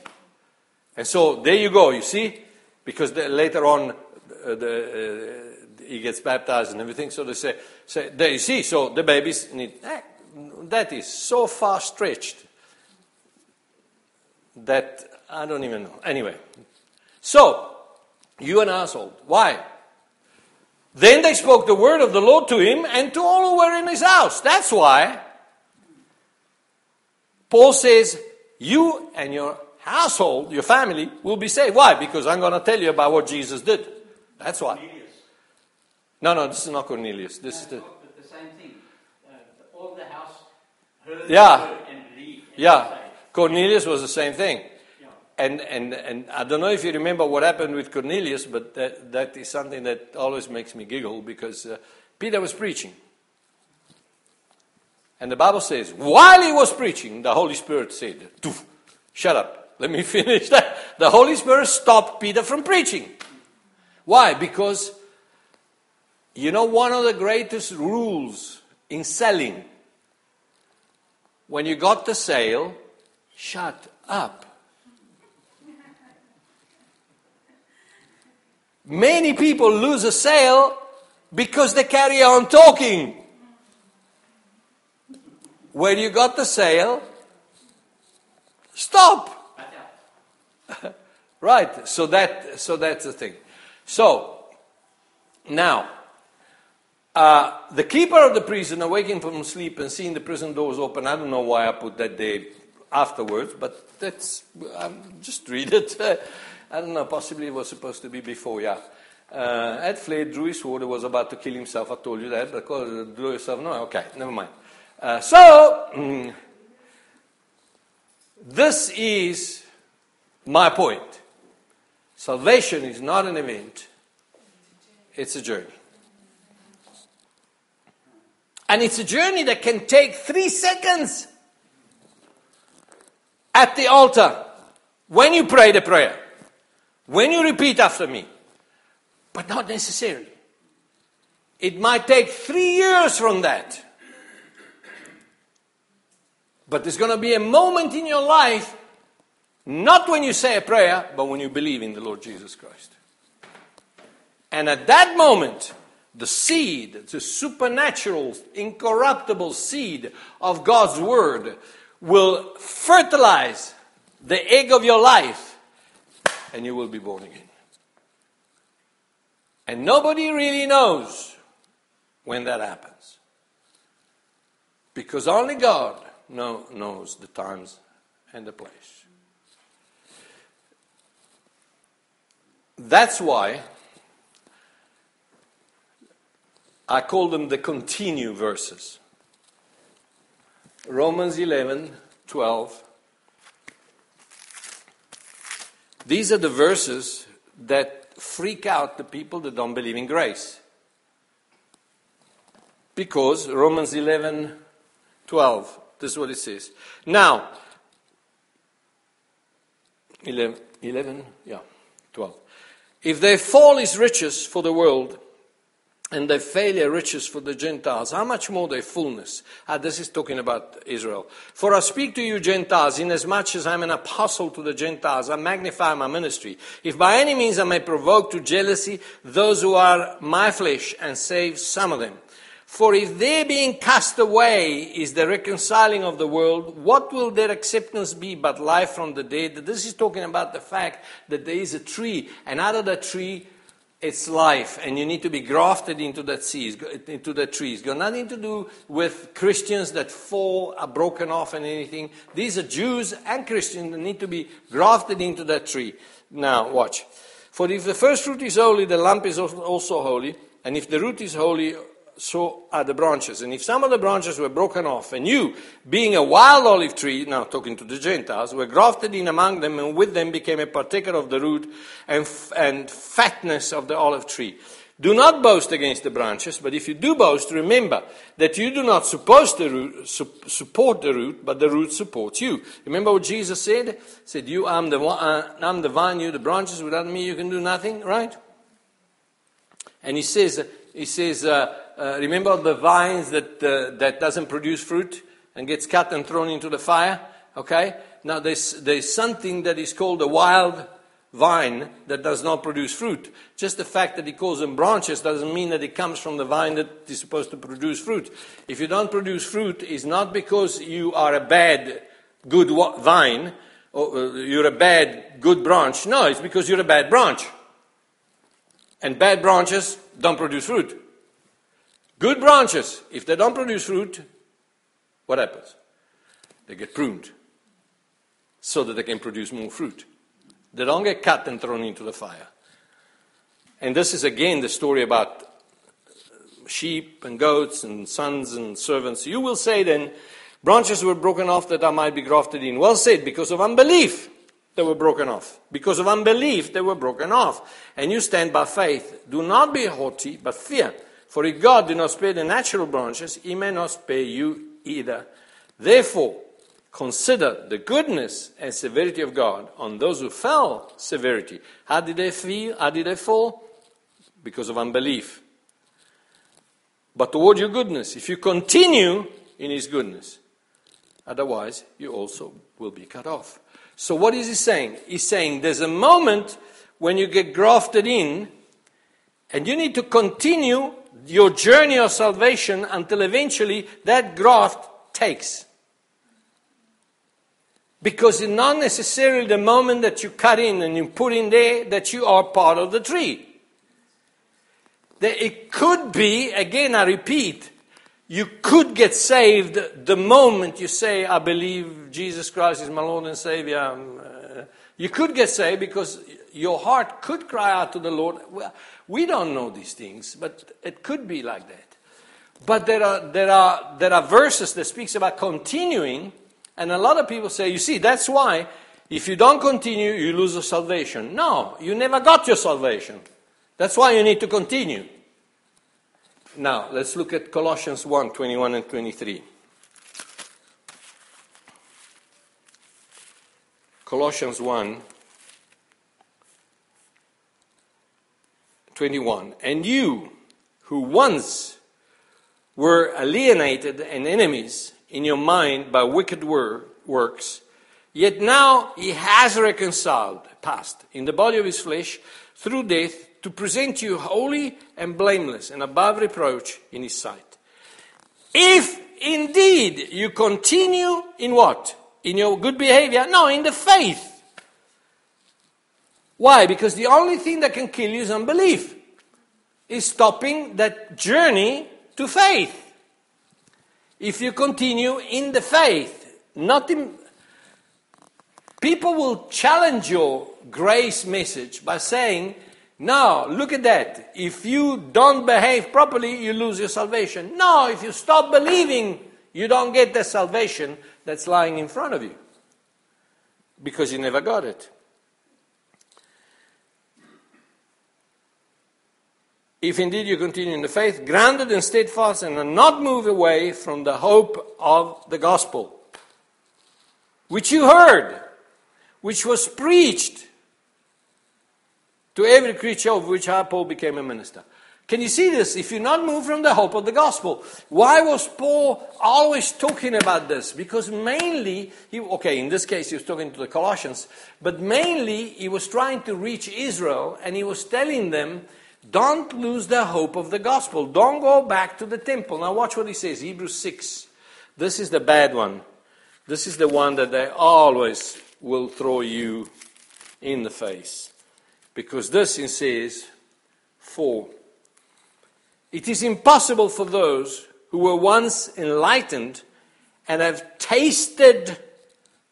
And so there you go, you see? Because the, later on uh, the, he gets baptized and everything, so they say, say there you see, so the babies need, that is so far stretched that I don't even know. Anyway, so you an household. Why? Then they spoke the word of the Lord to him and to all who were in his house. That's why Paul says, You and your household, your family, will be saved. Why? Because I'm going to tell you about what Jesus did. That's why. No, no, this is not Cornelius. This is the. the same thing. Uh, all the house heard yeah. and believed. yeah. Cornelius was the same thing. And, and, and I don't know if you remember what happened with Cornelius, but that, that is something that always makes me giggle because uh, Peter was preaching. And the Bible says, while he was preaching, the Holy Spirit said, Shut up, let me finish that. The Holy Spirit stopped Peter from preaching. Why? Because, you know, one of the greatest rules in selling, when you got the sale, shut up. Many people lose a sale because they carry on talking. When you got the sale, stop. right. So that so that's the thing. So now uh, the keeper of the prison, awaking from sleep and seeing the prison doors open, I don't know why I put that day afterwards, but that's um, just read it. I don't know, possibly it was supposed to be before, yeah. Uh, had fled, drew his sword, was about to kill himself. I told you that, because drew yourself. No, okay, never mind. Uh, so, mm, this is my point. Salvation is not an event, it's a journey. And it's a journey that can take three seconds at the altar when you pray the prayer. When you repeat after me, but not necessarily. It might take three years from that. But there's going to be a moment in your life, not when you say a prayer, but when you believe in the Lord Jesus Christ. And at that moment, the seed, the supernatural, incorruptible seed of God's Word, will fertilize the egg of your life, and you will be born again. And nobody really knows when that happens. Because only God know, knows the times and the place. That's why I call them the continue verses. Romans 11, 12. These are the verses that freak out the people that don't believe in grace. Because Romans 11, 12, this is what it says. Now, 11, 11 yeah, 12. If their fall is riches for the world, and their failure riches for the Gentiles, how much more their fullness? Ah, this is talking about Israel. For I speak to you, Gentiles, inasmuch as I'm an apostle to the Gentiles, I magnify my ministry. If by any means I may provoke to jealousy those who are my flesh and save some of them. For if their being cast away is the reconciling of the world, what will their acceptance be but life from the dead? This is talking about the fact that there is a tree, and out of that tree, it's life, and you need to be grafted into that seed, into that tree. It's got nothing to do with Christians that fall, are broken off, and anything. These are Jews and Christians that need to be grafted into that tree. Now, watch. For if the first fruit is holy, the lump is also holy, and if the root is holy, so are the branches. And if some of the branches were broken off, and you, being a wild olive tree, now talking to the Gentiles, were grafted in among them, and with them became a partaker of the root and, f- and fatness of the olive tree. Do not boast against the branches, but if you do boast, remember that you do not the root, su- support the root, but the root supports you. Remember what Jesus said? He said, "You, I'm the, uh, I'm the vine, you the branches. Without me, you can do nothing." Right? And he says, he says, uh, uh, remember the vines that, uh, that doesn't produce fruit and gets cut and thrown into the fire? Okay? Now there's, there's something that is called a wild vine that does not produce fruit. Just the fact that it calls them branches doesn't mean that it comes from the vine that is supposed to produce fruit. If you don't produce fruit, it's not because you are a bad, good vine, or uh, you're a bad, good branch. No, it's because you're a bad branch. And bad branches don't produce fruit. Good branches, if they don't produce fruit, what happens? They get pruned so that they can produce more fruit. They don't get cut and thrown into the fire. And this is again the story about sheep and goats and sons and servants. You will say then, branches were broken off that I might be grafted in. Well said, because of unbelief they were broken off. Because of unbelief, they were broken off. And you stand by faith. Do not be haughty, but fear. For if God did not spare the natural branches, he may not spare you either. Therefore, consider the goodness and severity of God on those who fell severity. How did they feel? How did they fall? Because of unbelief. But toward your goodness, if you continue in his goodness, otherwise you also will be cut off. So, what is he saying? He's saying there's a moment when you get grafted in, and you need to continue your journey of salvation until eventually that graft takes. Because it's not necessarily the moment that you cut in and you put in there that you are part of the tree. That It could be, again, I repeat, you could get saved the moment you say, I believe Jesus Christ is my Lord and Savior. Um, uh, you could get saved because your heart could cry out to the Lord. Well, we don't know these things, but it could be like that. But there are, there are, there are verses that speaks about continuing, and a lot of people say, you see, that's why if you don't continue, you lose your salvation. No, you never got your salvation. That's why you need to continue. Now, let's look at Colossians 1 21 and 23. Colossians 1 21. And you who once were alienated and enemies in your mind by wicked wor- works, yet now he has reconciled, past, in the body of his flesh through death to present you holy and blameless and above reproach in his sight. If indeed you continue in what? In your good behavior? No, in the faith. Why? Because the only thing that can kill you is unbelief, is stopping that journey to faith. If you continue in the faith, not in. People will challenge your grace message by saying, no, look at that. If you don't behave properly, you lose your salvation. No, if you stop believing, you don't get the salvation that's lying in front of you because you never got it. If indeed you continue in the faith, grounded and steadfast, and are not moved away from the hope of the gospel, which you heard, which was preached to every creature of which I, Paul, became a minister. Can you see this? If you're not moved from the hope of the gospel, why was Paul always talking about this? Because mainly, he, okay, in this case he was talking to the Colossians, but mainly he was trying to reach Israel and he was telling them don't lose the hope of the gospel. Don't go back to the temple. Now, watch what he says Hebrews 6. This is the bad one. This is the one that they always will throw you in the face. Because this he says, 4. It is impossible for those who were once enlightened and have tasted,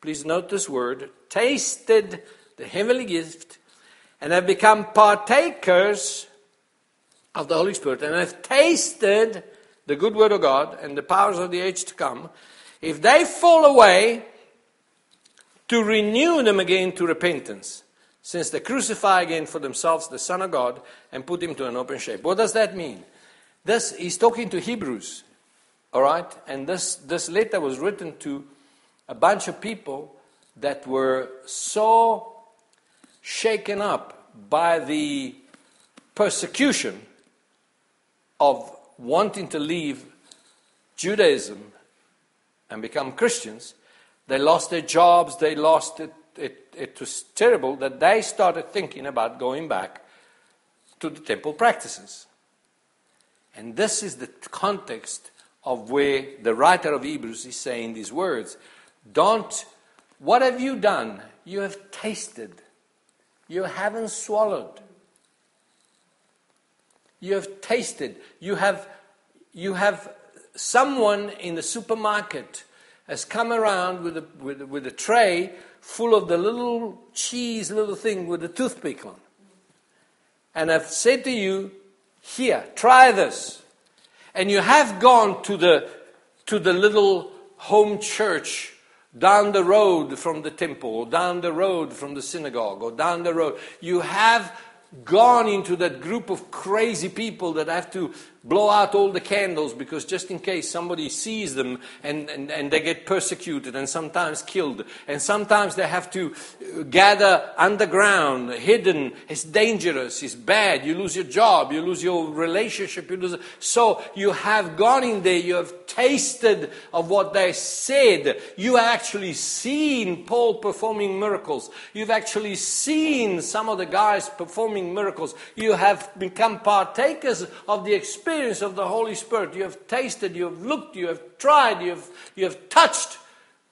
please note this word, tasted the heavenly gift and have become partakers of the Holy Spirit and have tasted the good word of God and the powers of the age to come, if they fall away, to renew them again to repentance, since they crucify again for themselves the Son of God and put him to an open shame. What does that mean? This he's talking to Hebrews, all right? And this, this letter was written to a bunch of people that were so shaken up by the persecution of wanting to leave Judaism and become Christians, they lost their jobs, they lost it. It, it was terrible that they started thinking about going back to the temple practices. And this is the context of where the writer of Hebrews is saying these words. Don't, what have you done? You have tasted, you haven't swallowed. You have tasted. You have, you have someone in the supermarket has come around with a, with, with a tray full of the little cheese, little thing with the toothpick on. And I've said to you, here, try this. And you have gone to the, to the little home church down the road from the temple, or down the road from the synagogue, or down the road. You have gone into that group of crazy people that have to blow out all the candles because just in case somebody sees them and, and, and they get persecuted and sometimes killed. And sometimes they have to uh, gather underground, hidden. It's dangerous, it's bad. You lose your job, you lose your relationship. You lose... So you have gone in there, you have tasted of what they said. You have actually seen Paul performing miracles. You've actually seen some of the guys performing miracles. You have become partakers of the experience experience of the Holy Spirit. You have tasted, you have looked, you have tried, you have, you have touched,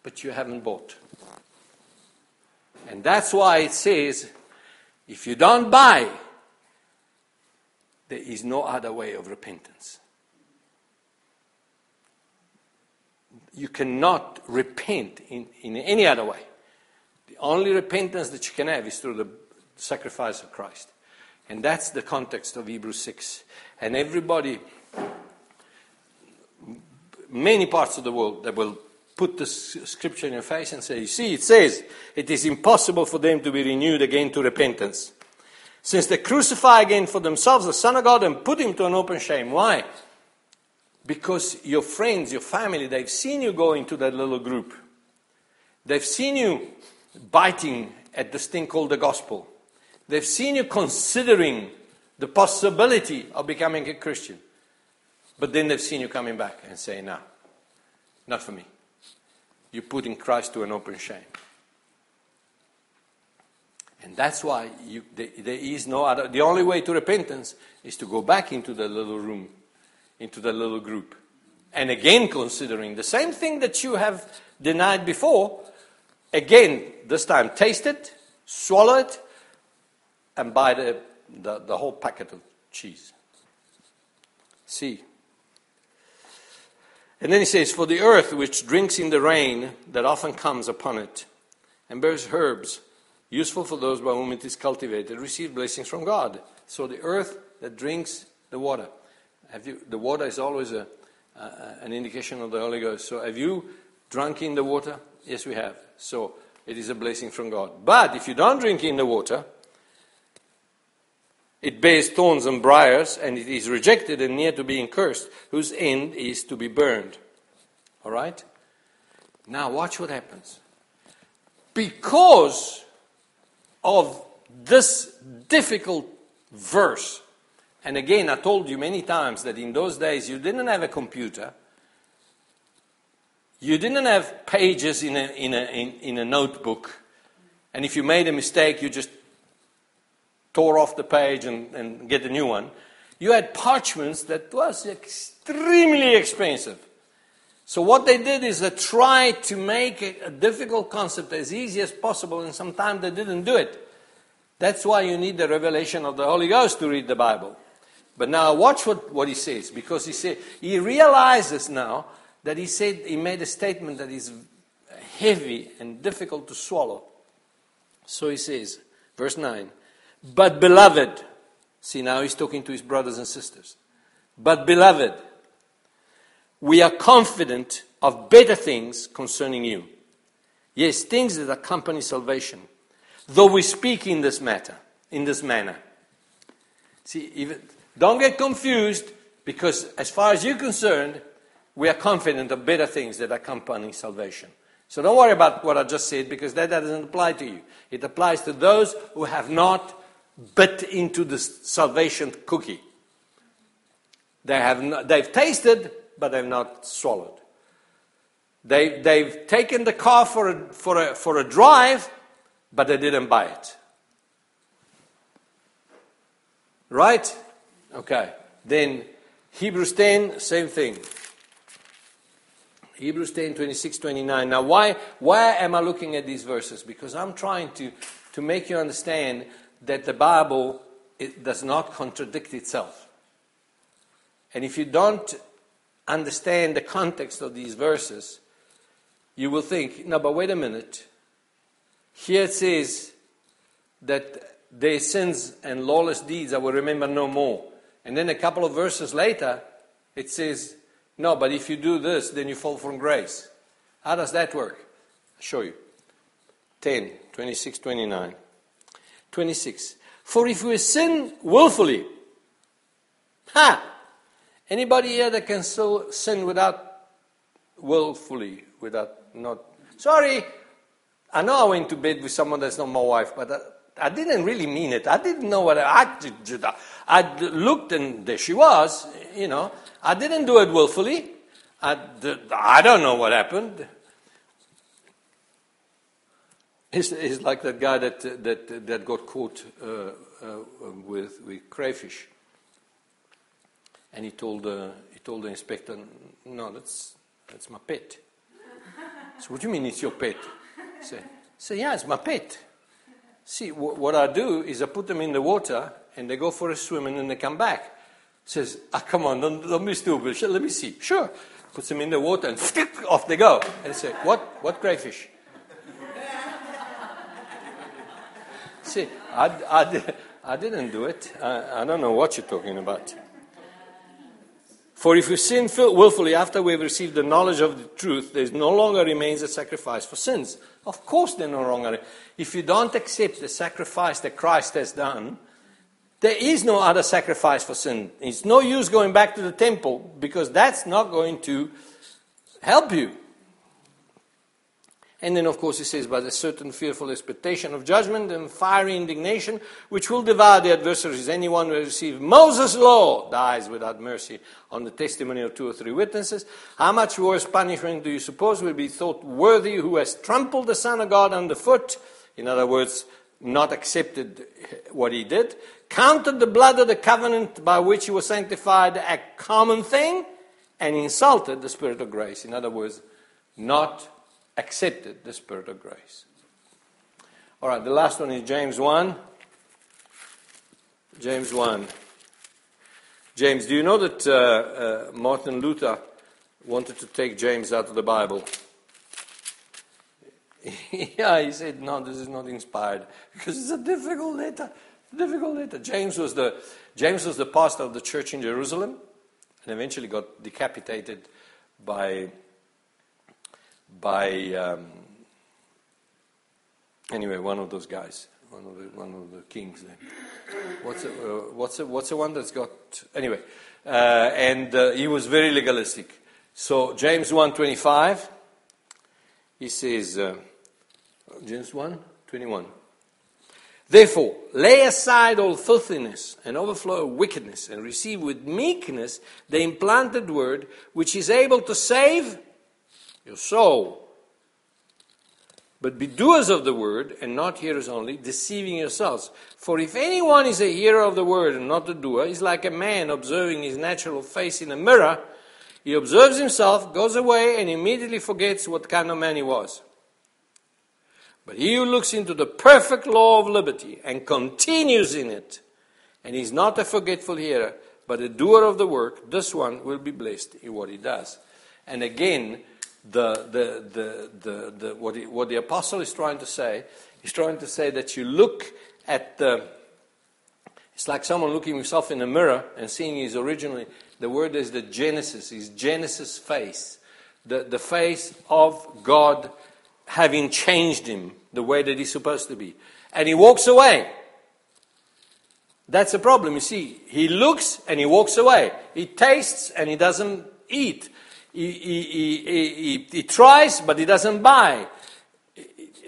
but you haven't bought. And that's why it says if you don't buy, there is no other way of repentance. You cannot repent in, in any other way. The only repentance that you can have is through the sacrifice of Christ. And that's the context of Hebrews 6. And everybody, many parts of the world, that will put the scripture in your face and say, You see, it says it is impossible for them to be renewed again to repentance. Since they crucify again for themselves the Son of God and put him to an open shame. Why? Because your friends, your family, they've seen you go into that little group. They've seen you biting at this thing called the gospel. They've seen you considering the possibility of becoming a Christian. But then they've seen you coming back and say, no, not for me. You're putting Christ to an open shame. And that's why you, there, there is no other. The only way to repentance is to go back into the little room, into the little group. And again, considering the same thing that you have denied before, again, this time taste it, swallow it, and by the, the, the whole packet of cheese. See. And then he says, For the earth which drinks in the rain that often comes upon it, and bears herbs, useful for those by whom it is cultivated, receive blessings from God. So the earth that drinks the water. Have you, the water is always a, uh, an indication of the Holy Ghost. So have you drunk in the water? Yes, we have. So it is a blessing from God. But if you don't drink in the water, it bears thorns and briars, and it is rejected and near to being cursed, whose end is to be burned. All right? Now, watch what happens. Because of this difficult verse, and again, I told you many times that in those days you didn't have a computer, you didn't have pages in a, in a, in, in a notebook, and if you made a mistake, you just tore off the page and, and get a new one. You had parchments that was extremely expensive. So what they did is they tried to make a, difficult concept as easy as possible, and sometimes they didn't do it. That's why you need the revelation of the Holy Ghost to read the Bible. But now watch what, what he says, because he said he realizes now that he said he made a statement that is heavy and difficult to swallow. So he says, verse 9, but beloved, see now he's talking to his brothers and sisters. But beloved, we are confident of better things concerning you. Yes, things that accompany salvation. Though we speak in this matter, in this manner. See, even, don't get confused because as far as you're concerned, we are confident of better things that accompany salvation. So don't worry about what I just said because that doesn't apply to you. It applies to those who have not bit into the salvation cookie. They have not, they've tasted, but they've not swallowed. They, they've taken the car for a, for, a, for a drive, but they didn't buy it. Right? Okay. Then Hebrews 10, same thing. Hebrews 10, 26, 29. Now, why, why am I looking at these verses? Because I'm trying to, to make you understand that the Bible does not contradict itself. And if you don't understand the context of these verses, you will think, no, but wait a minute. Here it says that their sins and lawless deeds I will remember no more. And then a couple of verses later, it says, no, but if you do this, then you fall from grace. How does that work? I'll show you. 10, 26, 29. 26. For if we sin willfully, ha! Anybody here that can still sin without willfully, without not. Sorry, I know I went to bed with someone that's not my wife, but I, I didn't really mean it. I didn't know what I, did. I looked and there she was, you know. I didn't do it willfully. I, I don't know what happened. He's like that guy that, that, that got caught uh, uh, with, with crayfish. And he told, uh, he told the inspector, no, that's, that's my pet. So what do you mean it's your pet? Say, say yeah, it's my pet. See, what I do is I put them in the water and they go for a swim and then they come back. Says, ah, come on, don't, don't be stupid. Let me see. Sure. Puts them in the water and off they go. And say, what? What crayfish? See, I, I, I didn't do it. I, I don't know what you're talking about. For if we sin willfully after we have received the knowledge of the truth, there no longer remains a sacrifice for sins. Of course, there no longer. If you don't accept the sacrifice that Christ has done, there is no other sacrifice for sin. It's no use going back to the temple because that's not going to help you. And then, of course, he says, but a certain fearful expectation of judgment and fiery indignation, which will devour the adversaries. Anyone who receives Moses' law dies without mercy on the testimony of two or three witnesses. How much worse punishment do you suppose will be thought worthy who has trampled the Son of God underfoot? In other words, not accepted what he did, counted the blood of the covenant by which he was sanctified a common thing, and insulted the Spirit of grace. In other words, not accepted the Spirit of grace. All right, the last one is James 1. James 1. James, do you know that uh, uh, Martin Luther wanted to take James out of the Bible? yeah, he said, no, this is not inspired because it's a difficult letter. Difficult letter. James was the James was the pastor of the church in Jerusalem, and eventually got decapitated by by um, anyway one of those guys, one of the one of the kings. Then. What's a, uh, what's a, what's the one that's got anyway? Uh, and uh, he was very legalistic. So James one twenty five. He says, uh, James one twenty one. Therefore, lay aside all filthiness and overflow of wickedness, and receive with meekness the implanted word, which is able to save your soul. But be doers of the word, and not hearers only, deceiving yourselves. For if anyone is a hearer of the word and not a doer, he's like a man observing his natural face in a mirror. He observes himself, goes away, and immediately forgets what kind of man he was. But he who looks into the perfect law of liberty and continues in it, and is not a forgetful hearer, but a doer of the work, this one will be blessed in what he does. And again, the, the, the, the, what, he, what the apostle is trying to say, he's trying to say that you look at the, it's like someone looking himself in a mirror and seeing his originally, the word is the Genesis, his Genesis face, the, the face of God having changed him the way that he's supposed to be. And he walks away. That's the problem, you see. He looks and he walks away. He tastes and he doesn't eat. He, he, he, he, tries, but he doesn't buy.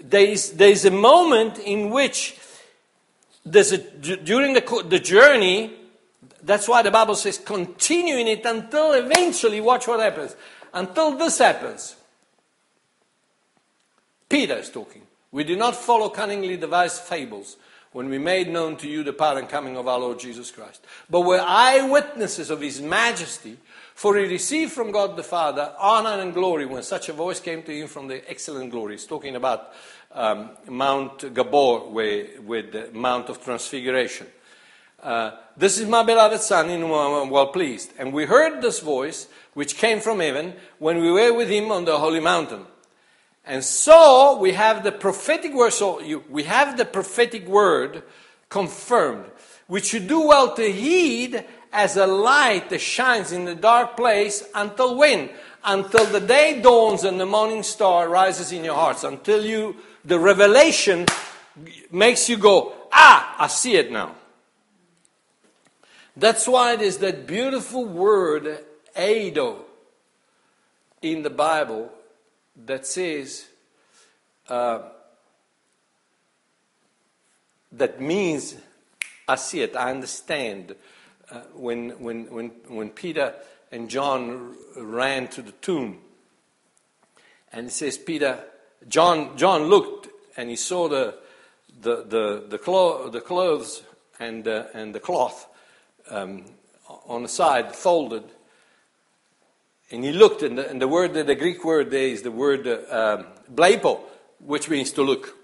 There is, there is a moment in which there's a, during the, the journey, that's why the Bible says continue in it until eventually, watch what happens. Until this happens. Peter is talking. We do not follow cunningly devised fables when we made known to you the power and coming of our Lord Jesus Christ. But we're eyewitnesses of his majesty, for he received from God the Father honor and glory when such a voice came to him from the excellent glory. He's talking about um, Mount Tabor, where, with the Mount of Transfiguration. Uh, this is my beloved Son, in whom I am well pleased. And we heard this voice, which came from heaven, when we were with him on the holy mountain. And so we have the prophetic word. So you, we have the prophetic word confirmed, which you do well to heed as a light that shines in the dark place until when? Until the day dawns and the morning star rises in your hearts. Until you, the revelation makes you go, ah, I see it now. That's why it is that beautiful word, eido, in the Bible that says, uh, that means I see it, I understand uh, when, when, when, when Peter and John ran to the tomb. And it says, Peter, John, John looked and he saw the, the, the, the, clo- the clothes and, uh, and the cloth um, on the side folded. And he looked, and the, and the word, the Greek word there is the word uh, um, blepo, which means to look.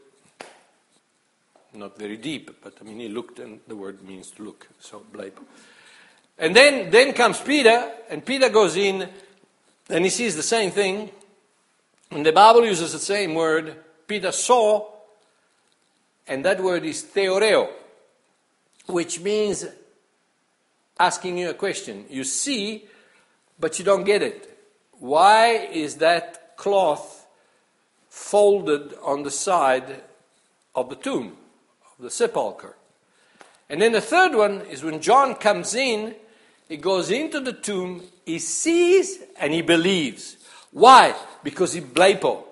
Not very deep, but I mean, he looked, and the word means to look. So, blepo. And then, then comes Peter, and Peter goes in and he sees the same thing. And the Bible uses the same word. Peter saw, and that word is theoreo, which means asking you a question. You see, but you don't get it. Why is that cloth folded on the side of the tomb, of the sepulchre? And then the third one is when John comes in he goes into the tomb, he sees and he believes. Why? Because he blepo.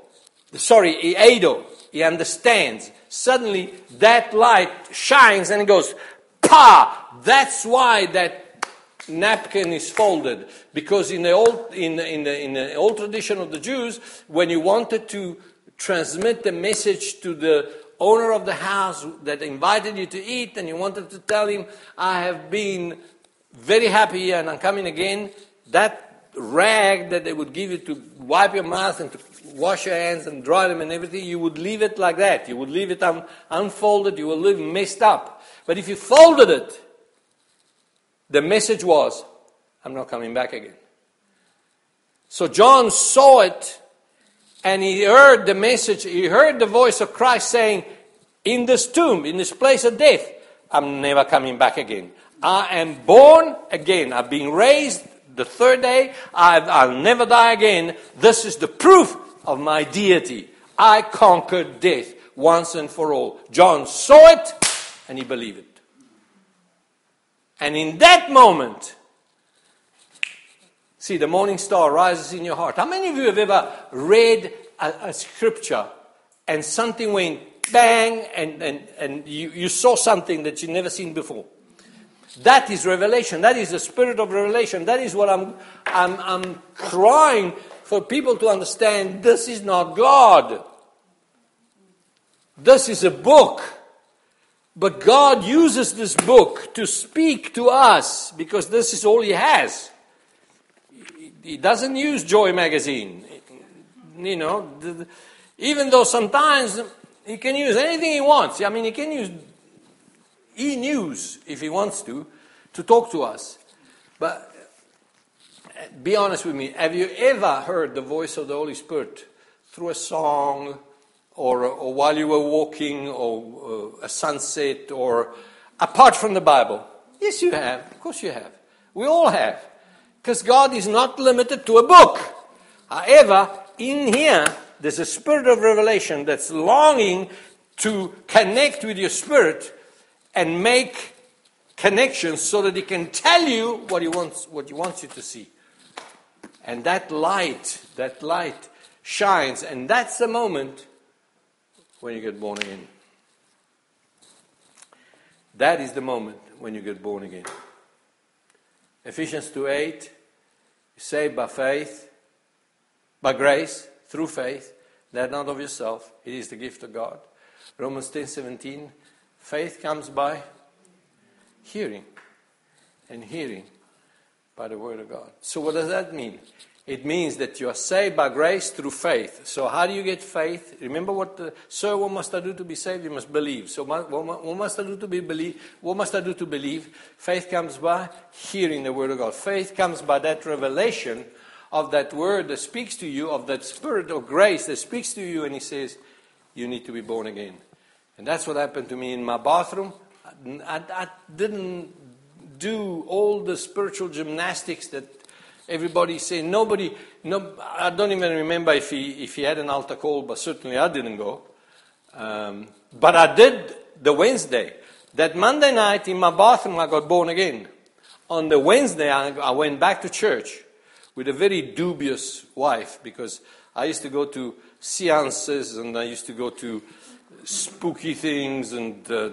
sorry, he eido, he understands. Suddenly that light shines and he goes, pa! That's why that napkin is folded. Because in the old, in, in, the, in the old tradition of the Jews, when you wanted to transmit the message to the owner of the house that invited you to eat and you wanted to tell him, I have been very happy and I'm coming again, that rag that they would give you to wipe your mouth and to wash your hands and dry them and everything, you would leave it like that. You would leave it un- unfolded, you would leave it messed up. But if you folded it, the message was, I'm not coming back again. So John saw it and he heard the message, he heard the voice of Christ saying, In this tomb, in this place of death, I'm never coming back again. I am born again. I've been raised the third day. i will never die again. This is the proof of my deity. I conquered death once and for all. John saw it and he believed it. And in that moment, see, the morning star rises in your heart. How many of you have ever read a, a scripture and something went bang and, and, and you, you saw something that you'd never seen before? That is revelation. That is the spirit of revelation. That is what I'm, I'm, I'm crying for people to understand. This is not God. This is a book. But God uses this book to speak to us because this is all He has. He doesn't use Joy magazine. You know, even though sometimes He can use anything He wants. I mean, He can use e news if He wants to, to talk to us. But be honest with me, have you ever heard the voice of the Holy Spirit through a song or, or while you were walking or uh, a sunset or apart from the Bible? Yes, you have. Of course, you have. We all have. Because God is not limited to a book. However, in here, there's a spirit of revelation that's longing to connect with your spirit and make connections so that he can tell you what he wants, what he wants you to see. And that light, that light shines, and that's the moment when you get born again. That is the moment when you get born again. Ephesians 2 8, you saved by faith, by grace, through faith, that not of yourself, it is the gift of God. Romans ten seventeen, faith comes by hearing, and hearing by the Word of God. So, what does that mean? It means that you are saved by grace through faith. So, how do you get faith? Remember what, the, sir, what must I do to be saved? You must believe. So, what, what must I do to be believe? What must I do to believe? Faith comes by hearing the Word of God. Faith comes by that revelation of that Word that speaks to you, of that Spirit of grace that speaks to you, and He says, You need to be born again. And that's what happened to me in my bathroom. I, I didn't do all the spiritual gymnastics that everybody say. Nobody, no, I don't even remember if he, if he had an altar call, but certainly I didn't go. Um, but I did the Wednesday. That Monday night in my bathroom, I got born again. On the Wednesday, I, I went back to church with a very dubious wife because I used to go to seances and I used to go to spooky things and uh,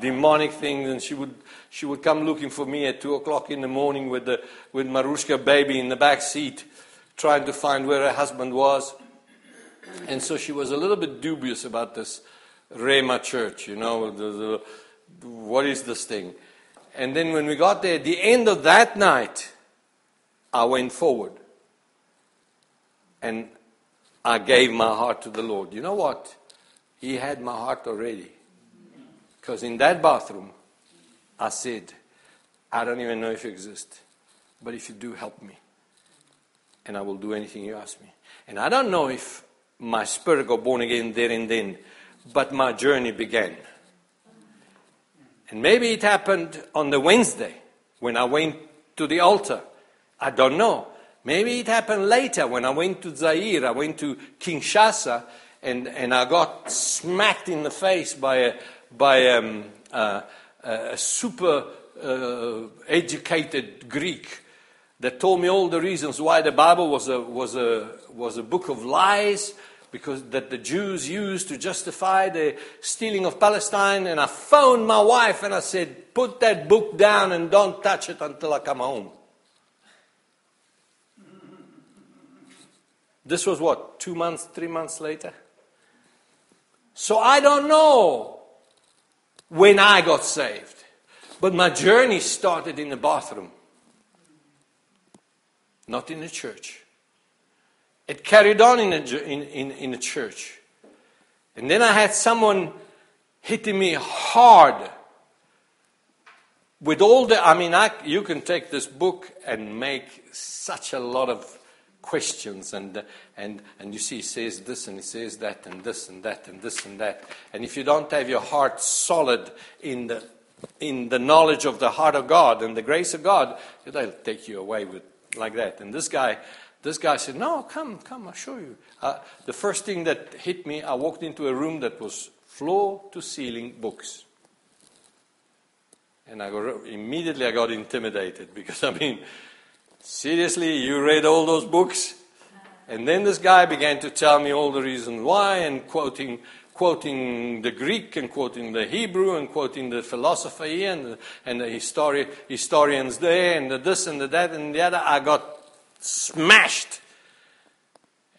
demonic things, and she would she would come looking for me at two o'clock in the morning with the with Marushka baby in the back seat, trying to find where her husband was, and so she was a little bit dubious about this Rhema church, you know, the, the, what is this thing? And then when we got there, at the end of that night, I went forward and I gave my heart to the Lord. You know what? He had my heart already. Because in that bathroom, I said, I don't even know if you exist, but if you do, help me. And I will do anything you ask me. And I don't know if my spirit got born again there and then, but my journey began. And maybe it happened on the Wednesday when I went to the altar. I don't know. Maybe it happened later when I went to Zaire, I went to Kinshasa, and, and I got smacked in the face by a, by um, uh, a super uh, educated Greek that told me all the reasons why the Bible was a, was a, was a book of lies because that the Jews used to justify the stealing of Palestine. And I phoned my wife and I said, Put that book down and don't touch it until I come home. This was what, two months, three months later? So I don't know when I got saved. But my journey started in the bathroom, not in the church. It carried on in a, in, in, in church. And then I had someone hitting me hard with all the, I mean, I, you can take this book and make such a lot of questions and, and, and you see he says this and he says that and this and that and this and that. And if you don't have your heart solid in the, in the knowledge of the heart of god and the grace of god they'll take you away with like that. And this guy this guy said no come come i'll show you. Uh, the first thing that hit me i walked into a room that was floor to ceiling books. And I got, immediately I got intimidated because I mean, Seriously, you read all those books? And then this guy began to tell me all the reasons why, and quoting, quoting the Greek, and quoting the Hebrew, and quoting the philosophy, and, and the histori- historians there, and the this and the that and the other. I got smashed.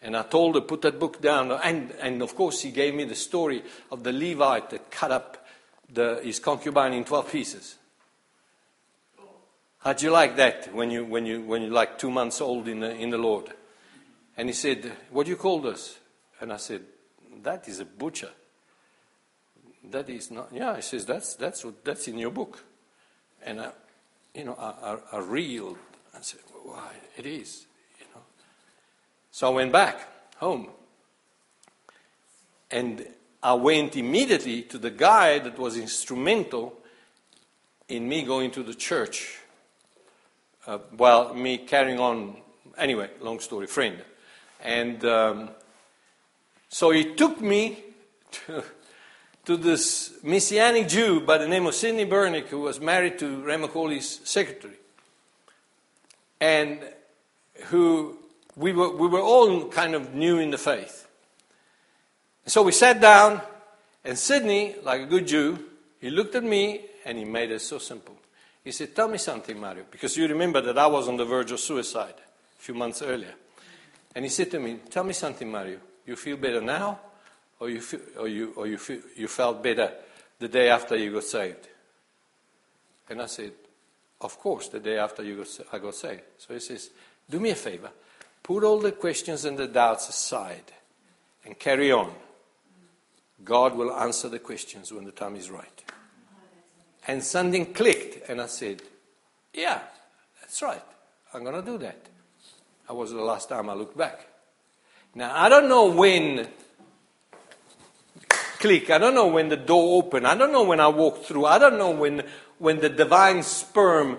And I told her, put that book down. And, and of course, he gave me the story of the Levite that cut up the, his concubine in 12 pieces. How'd you like that when you when you when you're like two months old in the in the Lord? And he said, What do you call this? And I said, That is a butcher. That is not yeah, he says that's that's what that's in your book. And I you know, I, I, I reeled and said, Why it is, you know. So I went back home. And I went immediately to the guy that was instrumental in me going to the church uh, well, me carrying on, anyway, long story, friend. And um, so he took me to, to, this Messianic Jew by the name of Sidney Bernick, who was married to Ray McCauley's secretary. And who we were, we were all kind of new in the faith. So we sat down, and Sidney, like a good Jew, he looked at me and he made it so simple. He said, Tell me something, Mario, because you remember that I was on the verge of suicide a few months earlier. And he said to me, Tell me something, Mario. You feel better now, or you, feel, or you, or you, feel, you felt better the day after you got saved? And I said, Of course, the day after you got, I got saved. So he says, Do me a favor. Put all the questions and the doubts aside and carry on. God will answer the questions when the time is right. And something clicked, and I said, Yeah, that's right. I'm going to do that. That was the last time I looked back. Now, I don't know when click. I don't know when the door opened. I don't know when I walked through. I don't know when, when the divine sperm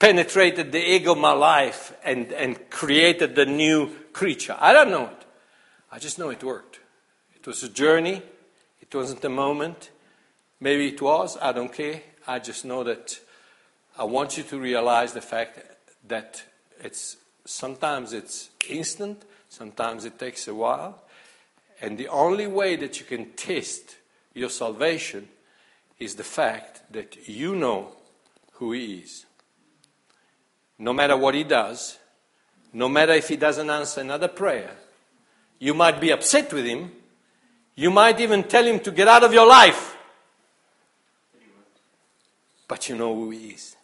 penetrated the egg of my life and, and created the new creature. I don't know it. I just know it worked. It was a journey. It wasn't a moment. Maybe it was, I don't care. I just know that I want you to realize the fact that it's sometimes it's instant, sometimes it takes a while. And the only way that you can test your salvation is the fact that you know who He is. No matter what He does, no matter if He doesn't answer another prayer, you might be upset with Him. You might even tell Him to get out of your life but you know who he is.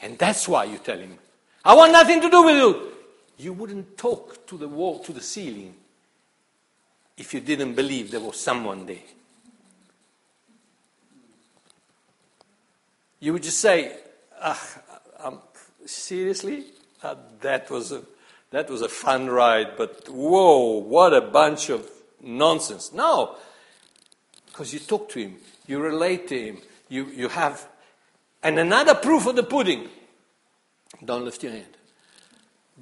And that's why you tell him, I want nothing to do with you. You wouldn't talk to the wall, to the ceiling, if you didn't believe there was someone there. You would just say, ah, um, seriously? Uh, that, was a, that was a fun ride, but whoa, what a bunch of nonsense. No, because you talk to him, you relate to him, you, you have and another proof of the pudding don't lift your hand.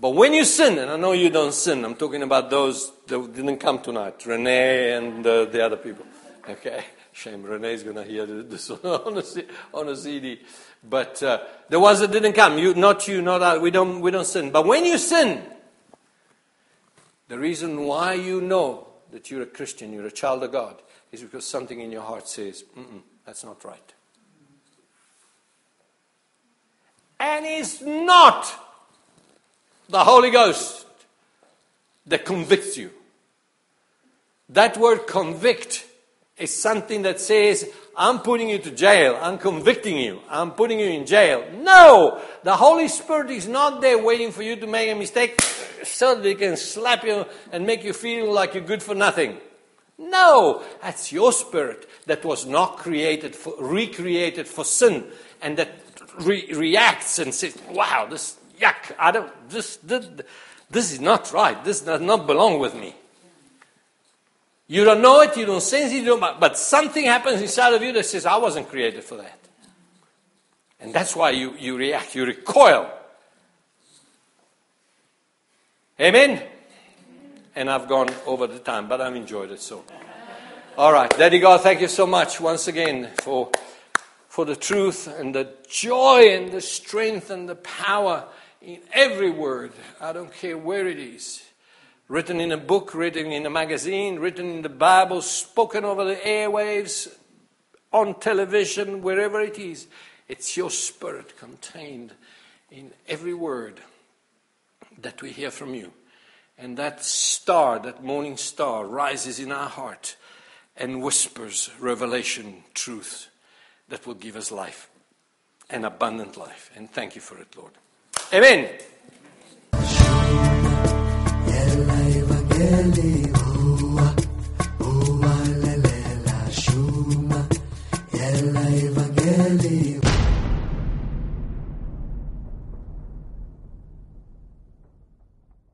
But when you sin, and I know you don't sin, I'm talking about those that didn't come tonight, Renee and uh, the other people. Okay? Shame Renee's to hear this on a, on a CD. But uh, the ones that didn't come, you, not you, not I, we don't, we don't sin. But when you sin, the reason why you know that you're a Christian, you're a child of God, is because something in your heart says, that's not right. And it's not the Holy Ghost that convicts you. That word convict is something that says, I'm putting you to jail, I'm convicting you, I'm putting you in jail. No! The Holy Spirit is not there waiting for you to make a mistake so that He can slap you and make you feel like you're good for nothing. No! That's your spirit that was not created for, recreated for sin and that re- reacts and says, wow, this, yuck, I don't, this, this, this is not right, this does not belong with me. You don't know it, you don't sense it, you don't, but something happens inside of you that says, I wasn't created for that. And that's why you, you react, you recoil. Amen? And I've gone over the time, but I've enjoyed it so. All right, Daddy God, thank you so much once again for, for the truth and the joy and the strength and the power in every word. I don't care where it is written in a book, written in a magazine, written in the Bible, spoken over the airwaves, on television, wherever it is. It's your spirit contained in every word that we hear from you. And that star, that morning star, rises in our heart and whispers revelation, truth that will give us life, an abundant life. And thank you for it, Lord. Amen.